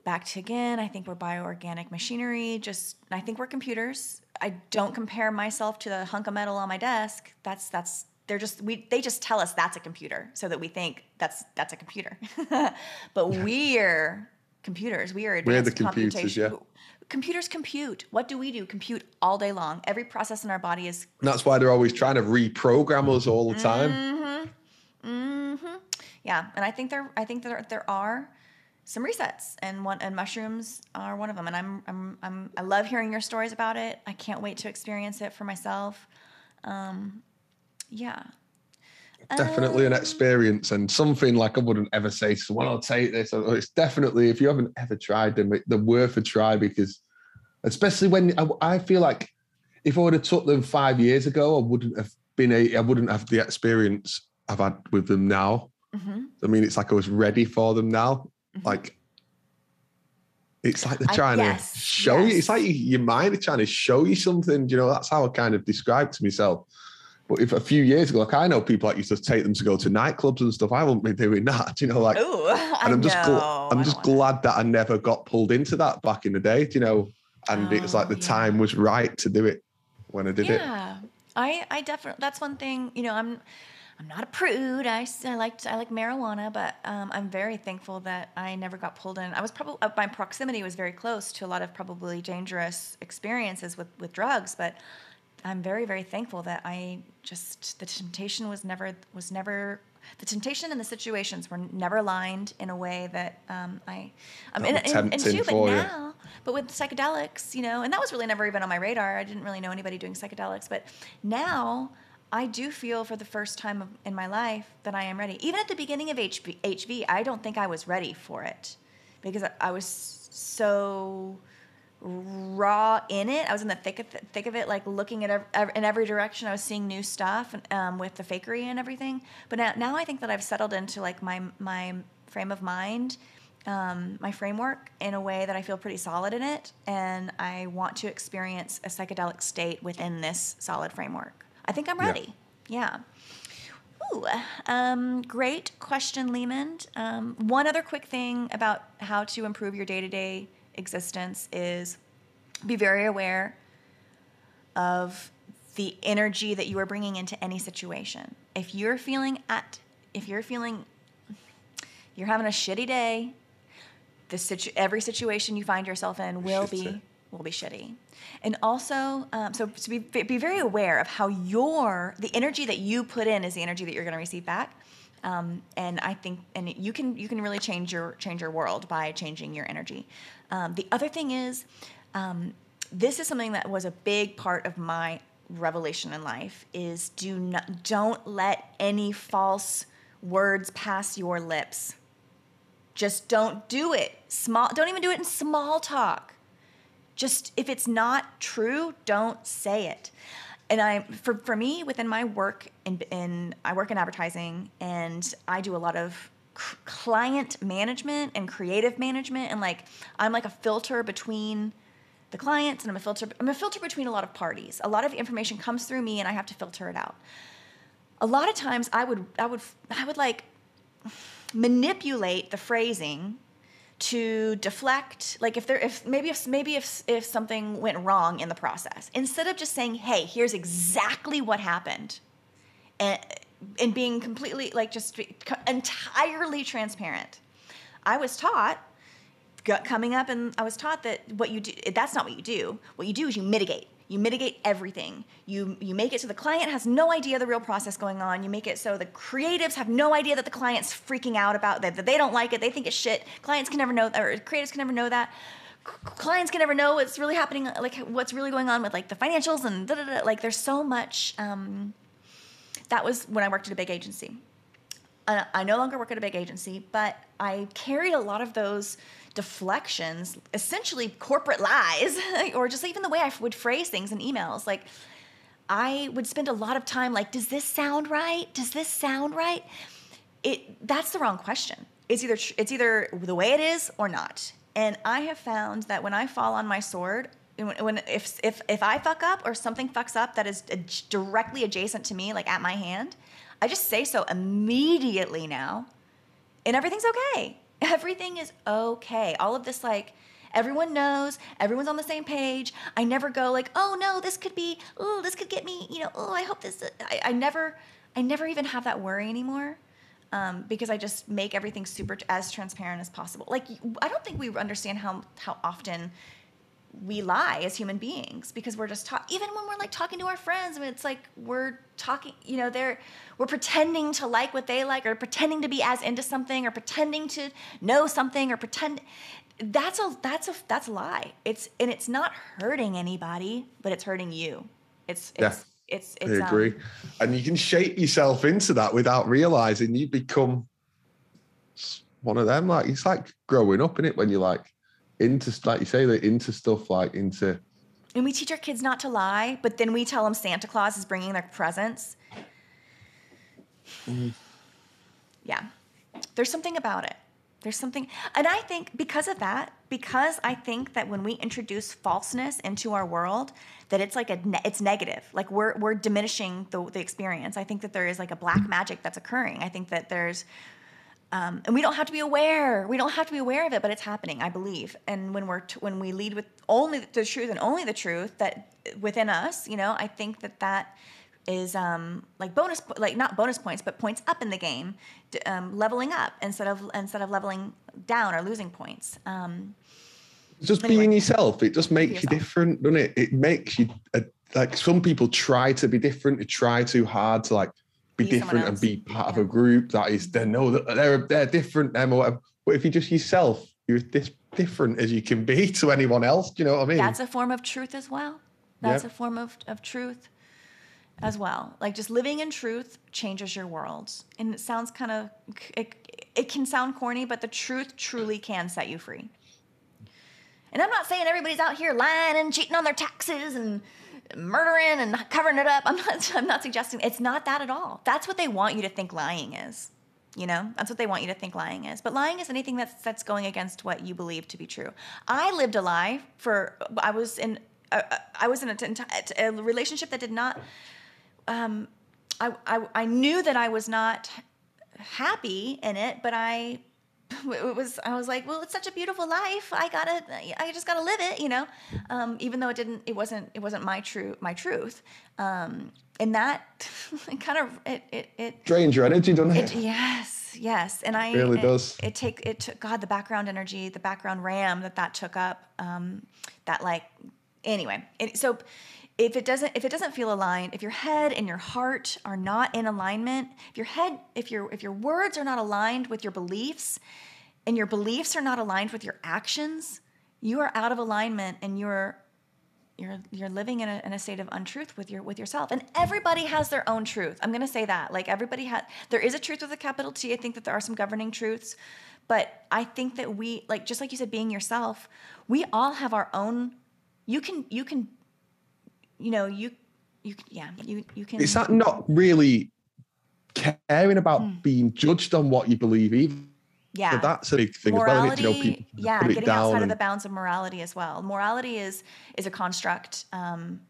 back to again, I think we're bioorganic machinery. Just I think we're computers. I don't compare myself to the hunk of metal on my desk. That's that's they're just we they just tell us that's a computer so that we think that's that's a computer. [laughs] but we're computers. We are We're advanced the computers, yeah. Computers compute. What do we do? Compute all day long. Every process in our body is And that's why they're always trying to reprogram us all the time. Mm-hmm. Mm-hmm. Yeah, and I think there, I think there, there are some resets, and one, and mushrooms are one of them. And I'm, I'm, I'm, I love hearing your stories about it. I can't wait to experience it for myself. Um, yeah. Definitely an Um, experience and something like I wouldn't ever say to someone, I'll take this. It's definitely, if you haven't ever tried them, they're worth a try because, especially when I, I feel like if I would have took them five years ago, I wouldn't have been a, I wouldn't have the experience I've had with them now. mhm. I mean, it's like I was ready for them now. Mhm. Like, it's like they're I- trying yes, to show you. It's like you- your mind is trying to show you something. You know, that's how I kind of describe to myself. But if a few years ago, like I know people that used to take them to go to nightclubs and stuff, I wouldn't be doing [laughs] that. You know, like, Ooh, and I'm just gl- I'm just glad that I never got pulled into that back in the day. You know, and it was like Oh, the time was right to do it when I did it. yeah, I, I definitely. That's one thing. You know, I'm, I'm not a prude. I, I like I like marijuana, but um, I'm very thankful that I never got pulled in. I was probably uh, my proximity was very close to a lot of probably dangerous experiences with with drugs, but I'm very very thankful that I just the temptation was never was never. The temptation and the situations were never aligned in a way that um, I, um, were and, and too, but you. now, but with psychedelics, you know, and that was really never even on my radar. I didn't really know anybody doing psychedelics, but now I do feel for the first time in my life that I am ready. Even at the beginning of HV, HV, I don't think I was ready for it because I, was so raw in it. I was in the thick of, thick of it, like looking at ev- in every direction. I was seeing new stuff um, with the fakery and everything. But now, now I think that I've settled into like my my frame of mind, um, my framework in a way that I feel pretty solid in it, and I want to experience a psychedelic state within this solid framework. I think I'm ready. Yeah. Ooh, um, great question, Lehman. Um, one other quick thing about how to improve your day to day existence is be very aware of the energy that you are bringing into any situation. If you're feeling at, if you're feeling, you're having a shitty day, the situ- every situation you find yourself in will be will be shitty. And also, um, so to be be very aware of how your the energy that you put in is the energy that you're going to receive back. Um, and I think, and you can you can really change your change your world by changing your energy. Um, the other thing is, um, this is something that was a big part of my revelation in life. Is do not don't let any false words pass your lips. Just don't do it. Small. Don't even do it in small talk just if it's not true don't say it. And i for, for me within my work in, in i work in advertising and i do a lot of client management and creative management and like i'm like a filter between the clients and i'm a filter i'm a filter between a lot of parties. A lot of information comes through me and i have to filter it out. A lot of times i would i would i would like manipulate the phrasing to deflect like if there if maybe if maybe if if something went wrong in the process instead of just saying hey here's exactly what happened and and being completely like just entirely transparent. I was taught coming up and i was taught that what you do that's not what you do. What you do is you mitigate you mitigate everything. You you make it so the client has no idea the real process going on. You make it so the creatives have no idea that the client's freaking out about that, that they don't like it. They think it's shit. Clients can never know or creatives can never know that. Clients can never know what's really happening like what's really going on with like the financials and da, da, da. like there's so much um, that was when i worked at a big agency. Uh, I no longer work at a big agency, but I carried a lot of those deflections, essentially corporate lies, [laughs] or just even the way I would phrase things in emails. Like, I would spend a lot of time like, does this sound right? Does this sound right? It that's the wrong question. It's either it's either the way it is or not. And I have found that when I fall on my sword, when, when if if if I fuck up or something fucks up that is directly adjacent to me, like at my hand, I just say so immediately now, and everything's okay. Everything is okay. All of this like everyone knows, everyone's on the same page. I never go like, oh no, this could be, oh this could get me, you know, oh I hope this. I, I never, I never even have that worry anymore um, because I just make everything super as transparent as possible. Like I don't think we understand how how often we lie as human beings because we're just talking even when we're like talking to our friends I mean, it's like we're talking you know they're we're pretending to like what they like or pretending to be as into something or pretending to know something or pretend that's a that's a that's a lie it's and it's not hurting anybody but it's hurting you it's it's Yeah. it's, I it's agree. um, and you can shape yourself into that without realizing you become one of them. Like it's like growing up in it when you're like into like you say that into stuff like into and we teach our kids not to lie but then we tell them santa claus is bringing their presents. Mm. Yeah. There's something about it. There's something and i think because of that because i think that when we introduce falseness into our world that it's like a ne- it's negative. Like we're we're diminishing the, the experience. I think that there is like a black magic that's occurring. I think that there's um, and we don't have to be aware. We don't have to be aware of it, but it's happening. I believe. And when we're t- when we lead with only the truth and only the truth that within us, you know, I think that that is um, like bonus, like not bonus points, but points up in the game, um, leveling up instead of instead of leveling down or losing points. Um, just Anyway. being yourself. It just makes you different, doesn't it? It makes you uh, like some people try to be different. They try too hard to like be, Be different and be part of a group that is they know that they're they're different them or whatever. But if you're just yourself, you're this different as you can be [laughs] to anyone else. Do you know what I mean? that's a form of truth as well. That's a form of, of truth as well. Like just living in truth changes your world. And it sounds kind of, it, it can sound corny, but the truth truly can set you free. And I'm not saying everybody's out here lying and cheating on their taxes and murdering and covering it up. I'm not, [laughs] I'm not suggesting it's not that at all. That's what they want you to think lying is. You know, that's what they want you to think lying is. But lying is anything that's that's going against what you believe to be true. I lived a lie for. I was in. Uh, I was in a, a relationship that did not. Um, I, I I knew that I was not happy in it, but I [laughs] it was I was like, well, it's such a beautiful life. I gotta, I just gotta live it, you know. Um, even though it didn't, it wasn't, it wasn't my true, my truth. Um, and that [laughs] it kind of it it it, Drains your energy, doesn't it? it yes yes. And I really it, does. It take it took God the background energy, the background RAM that that took up. Um, that like anyway. It, so if it doesn't if it doesn't feel aligned if your head and your heart are not in alignment if your head if your if your words are not aligned with your beliefs and your beliefs are not aligned with your actions you are out of alignment and you're you're you're living in a, in a state of untruth with your with yourself. And everybody has their own truth. I'm going to say that. Like everybody has there is a truth with a capital t. I think that there are some governing truths. But i think that we like just like you said being yourself we all have our own you can you can you know you you yeah you you can Is that not really caring about being judged on what you believe either? Hmm. yeah That's a big thing as well. morality it? You know, people yeah getting outside down of the bounds of morality as well morality is is a construct um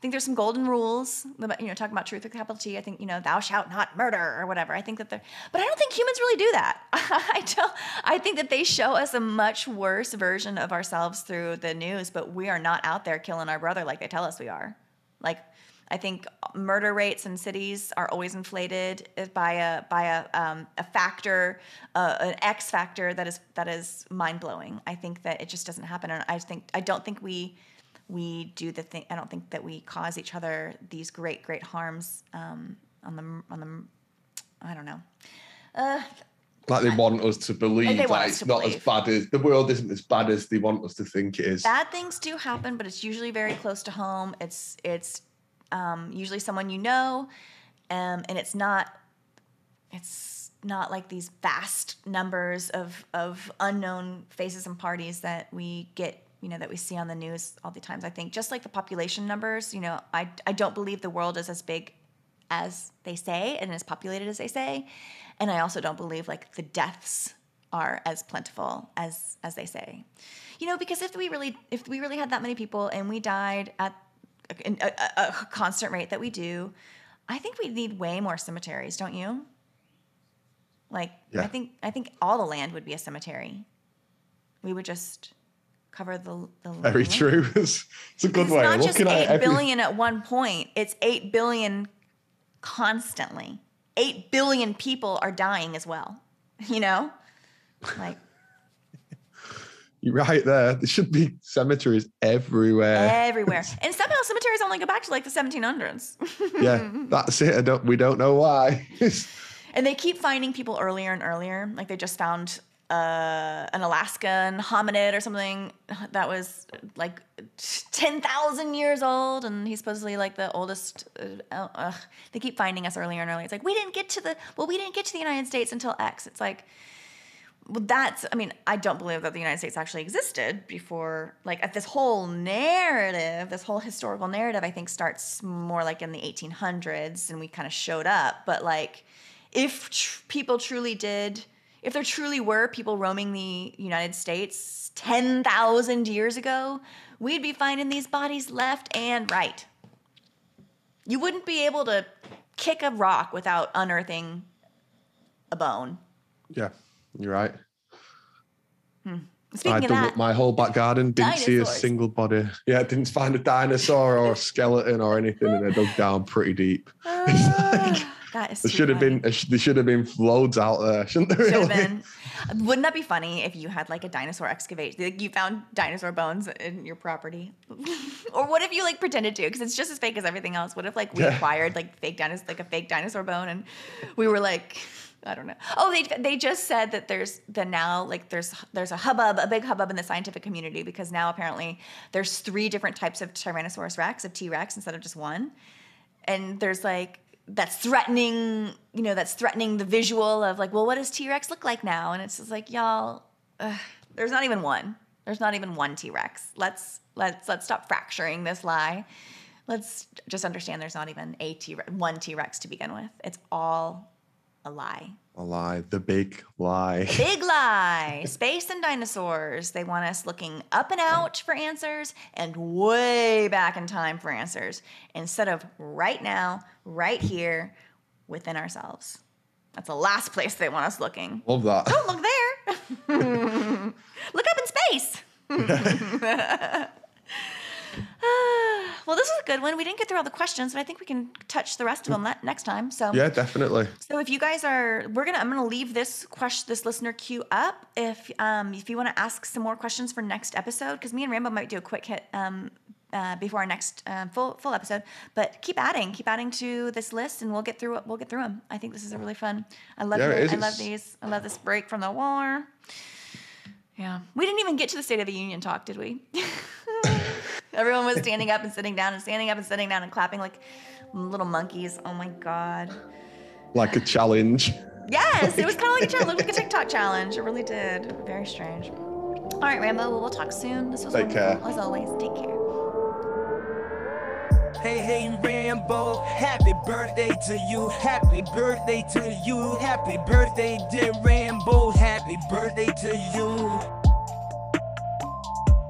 think there's some golden rules, you know, talking about truth with capital T. I think, you know, thou shalt not murder or whatever. I think that they're, but I don't think humans really do that. [laughs] I don't, I think that they show us a much worse version of ourselves through the news, but we are not out there killing our brother like they tell us we are. Like, I think murder rates in cities are always inflated by a by a um, a factor, uh, an X factor that is that is mind blowing. I think that it just doesn't happen, and I think I don't think we we do the thing. I don't think that we cause each other these great great harms um, on the on the. I don't know. Uh, like they want us to believe that it's not believe. as bad as the world isn't as bad as they want us to think it is. bad things do happen, but it's usually very close to home. It's it's um, usually someone you know, um, and it's not. It's not like these vast numbers of of unknown faces and parties that we get you know that we see on the news all the times. I think just like the population numbers you know i i don't believe the world is as big as they say and as populated as they say. And i also don't believe like the deaths are as plentiful as as they say. You know because if we really if we really had that many people and we died at a, a, a constant rate that we do i think we need way more cemeteries don't you? Like Yeah. i think i think all the land would be a cemetery. We would just cover the the [laughs] Very land. true. It's, [laughs] it's a good It's way not of just eight. Every- billion at one point. It's eight billion constantly. Eight billion people are dying as well. [laughs] You know, like You're right there. There should be cemeteries everywhere. everywhere. And somehow cemeteries only go back to like the 1700s. yeah, that's it. I don't. We don't know why. And they keep finding people earlier and earlier. Like they just found uh, an Alaskan hominid or something that was like 10,000 years old. And he's supposedly like the oldest. Uh, ugh. They keep finding us earlier and earlier. It's like, we didn't get to the, well, we didn't get to the United States until X. It's like, well, that's, I mean, I don't believe that the United States actually existed before, like, at this whole narrative, this whole historical narrative, I think starts more like in the 1800s and we kind of showed up. But, like, if tr- people truly did, if there truly were people roaming the United States 10,000 years ago, we'd be finding these bodies left and right. You wouldn't be able to kick a rock without unearthing a bone. yeah, you're right. Hmm. Speaking I dug that, up my whole back garden, didn't see a single body. Yeah, didn't find a dinosaur or a skeleton or anything, and I dug down pretty deep. [laughs] Ah, that is There should have been there should have been loads out there, shouldn't there? Should Really? been. Wouldn't that be funny if you had like a dinosaur excavation? Like you found dinosaur bones in your property, [laughs] or what if you like pretended to? Because it's just as fake as everything else. What if like we Yeah. acquired like fake dinosaur, like a fake dinosaur bone, and we were like, I don't know. Oh, they they just said that there's the now like there's there's a hubbub, a big hubbub in the scientific community because now apparently there's three different types of Tyrannosaurus Rex of T Rex instead of just one. And there's like that's threatening you know that's threatening the visual of like well what does t-rex look like now? And it's just like y'all ugh, there's not even one. There's not even one t-rex. Let's let's let's stop fracturing this lie. Let's just understand there's not even a t one t-rex to begin with. It's all a lie A lie, the big lie. Big [laughs] lie. Space and dinosaurs. They want us looking up and out for answers and way back in time for answers instead of right now, right here within ourselves. That's the last place they want us looking. Love that. Don't look there. [laughs] look up in space. [laughs] well, this is a good one. We didn't get through all the questions, but I think we can touch the rest of them next time. So Yeah, definitely. so if you guys are, we're gonna, I'm gonna leave this question, this listener queue up. If um, if you want to ask some more questions for next episode, because me and Rambo might do a quick hit um, uh, before our next um, full full episode. But keep adding, keep adding to this list, and we'll get through it. We'll get through them. I think this is a really fun. I love Yeah, it. I love these. I love this break from the war. Yeah, we didn't even get to the State of the Union talk, did we? [laughs] Everyone was standing up and sitting down and standing up and sitting down and clapping like little monkeys. Oh my god. Like a challenge. Yes, it was kind of like a [laughs] challenge, like a TikTok challenge. It really did. Very strange. All right, Rambo. Well, we'll talk soon. This was Take care. as always. Take care. Hey, hey, Rambo, happy birthday to you. Happy birthday to you. Happy birthday, dear Rambo. Happy birthday to you.